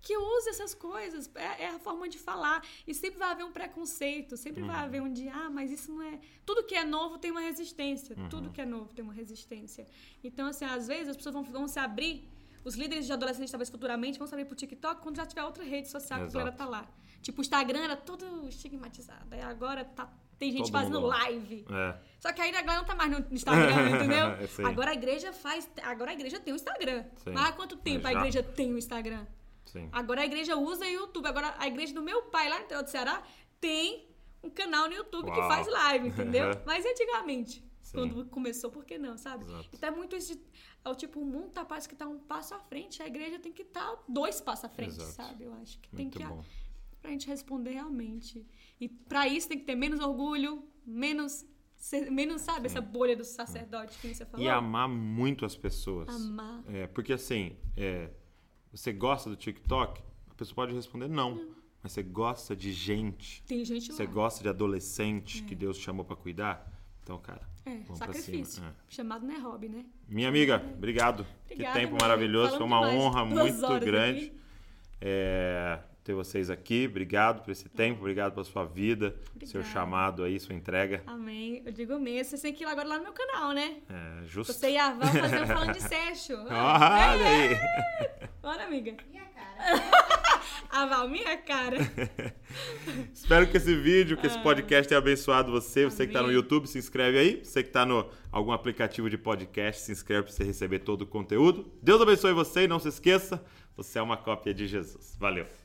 que use essas coisas, é, é a forma de falar. E sempre vai haver um preconceito, sempre vai haver um de, ah, mas isso não é. Tudo que é novo tem uma resistência. Tudo que é novo tem uma resistência. Então, assim, às vezes as pessoas vão, vão se abrir, os líderes de adolescentes, talvez futuramente, vão se abrir pro TikTok quando já tiver outra rede social que a Exato. galera tá lá. Tipo, o Instagram era todo estigmatizado. Aí agora tá, tem gente Todo fazendo live. É. Só que aí a galera não tá mais no Instagram, entendeu? Eu sei. Agora a igreja faz. Agora a igreja tem o Instagram. Sim. Mas há quanto tempo Mas a já. igreja tem o Instagram? Sim. Agora a igreja usa o YouTube. Agora a igreja do meu pai lá no interior do Ceará tem um canal no YouTube que Uau. faz live, entendeu? Mas antigamente, Sim. quando começou, por que não, sabe? Exato. Então é muito isso de, é o tipo, o mundo tá, parece que tá um passo à frente, a igreja tem que estar dois passos à frente, Exato. sabe? Eu acho que tem Muito que bom. pra gente responder realmente. E pra isso tem que ter menos orgulho, menos, menos sabe, essa bolha do sacerdote que você falou. E amar muito as pessoas. Amar. É, porque assim, é, você gosta do TikTok? A pessoa pode responder não. Mas você gosta de gente. Tem gente Você lá. gosta de adolescente que Deus chamou pra cuidar? Então, cara, É, sacrifício. É. Chamado não é hobby, né? Minha amiga, obrigado. Obrigada, que tempo maravilhoso. Foi uma demais. honra Duas muito grande é, ter vocês aqui. Obrigado por esse tempo, obrigado pela sua vida, seu Obrigada. chamado aí, sua entrega. Amém. Eu digo mesmo. Vocês têm que ir agora lá no meu canal, né? É, justo. Você e a Val fazer um falando de sexo. Olha aí. Bora, amiga. E a cara? A Val, minha cara. Espero que esse vídeo, que esse podcast tenha abençoado você. Você que está no Amém. YouTube, se inscreve aí. Você que está no algum aplicativo de podcast, se inscreve para você receber todo o conteúdo. Deus abençoe você e não se esqueça, você é uma cópia de Jesus. Valeu.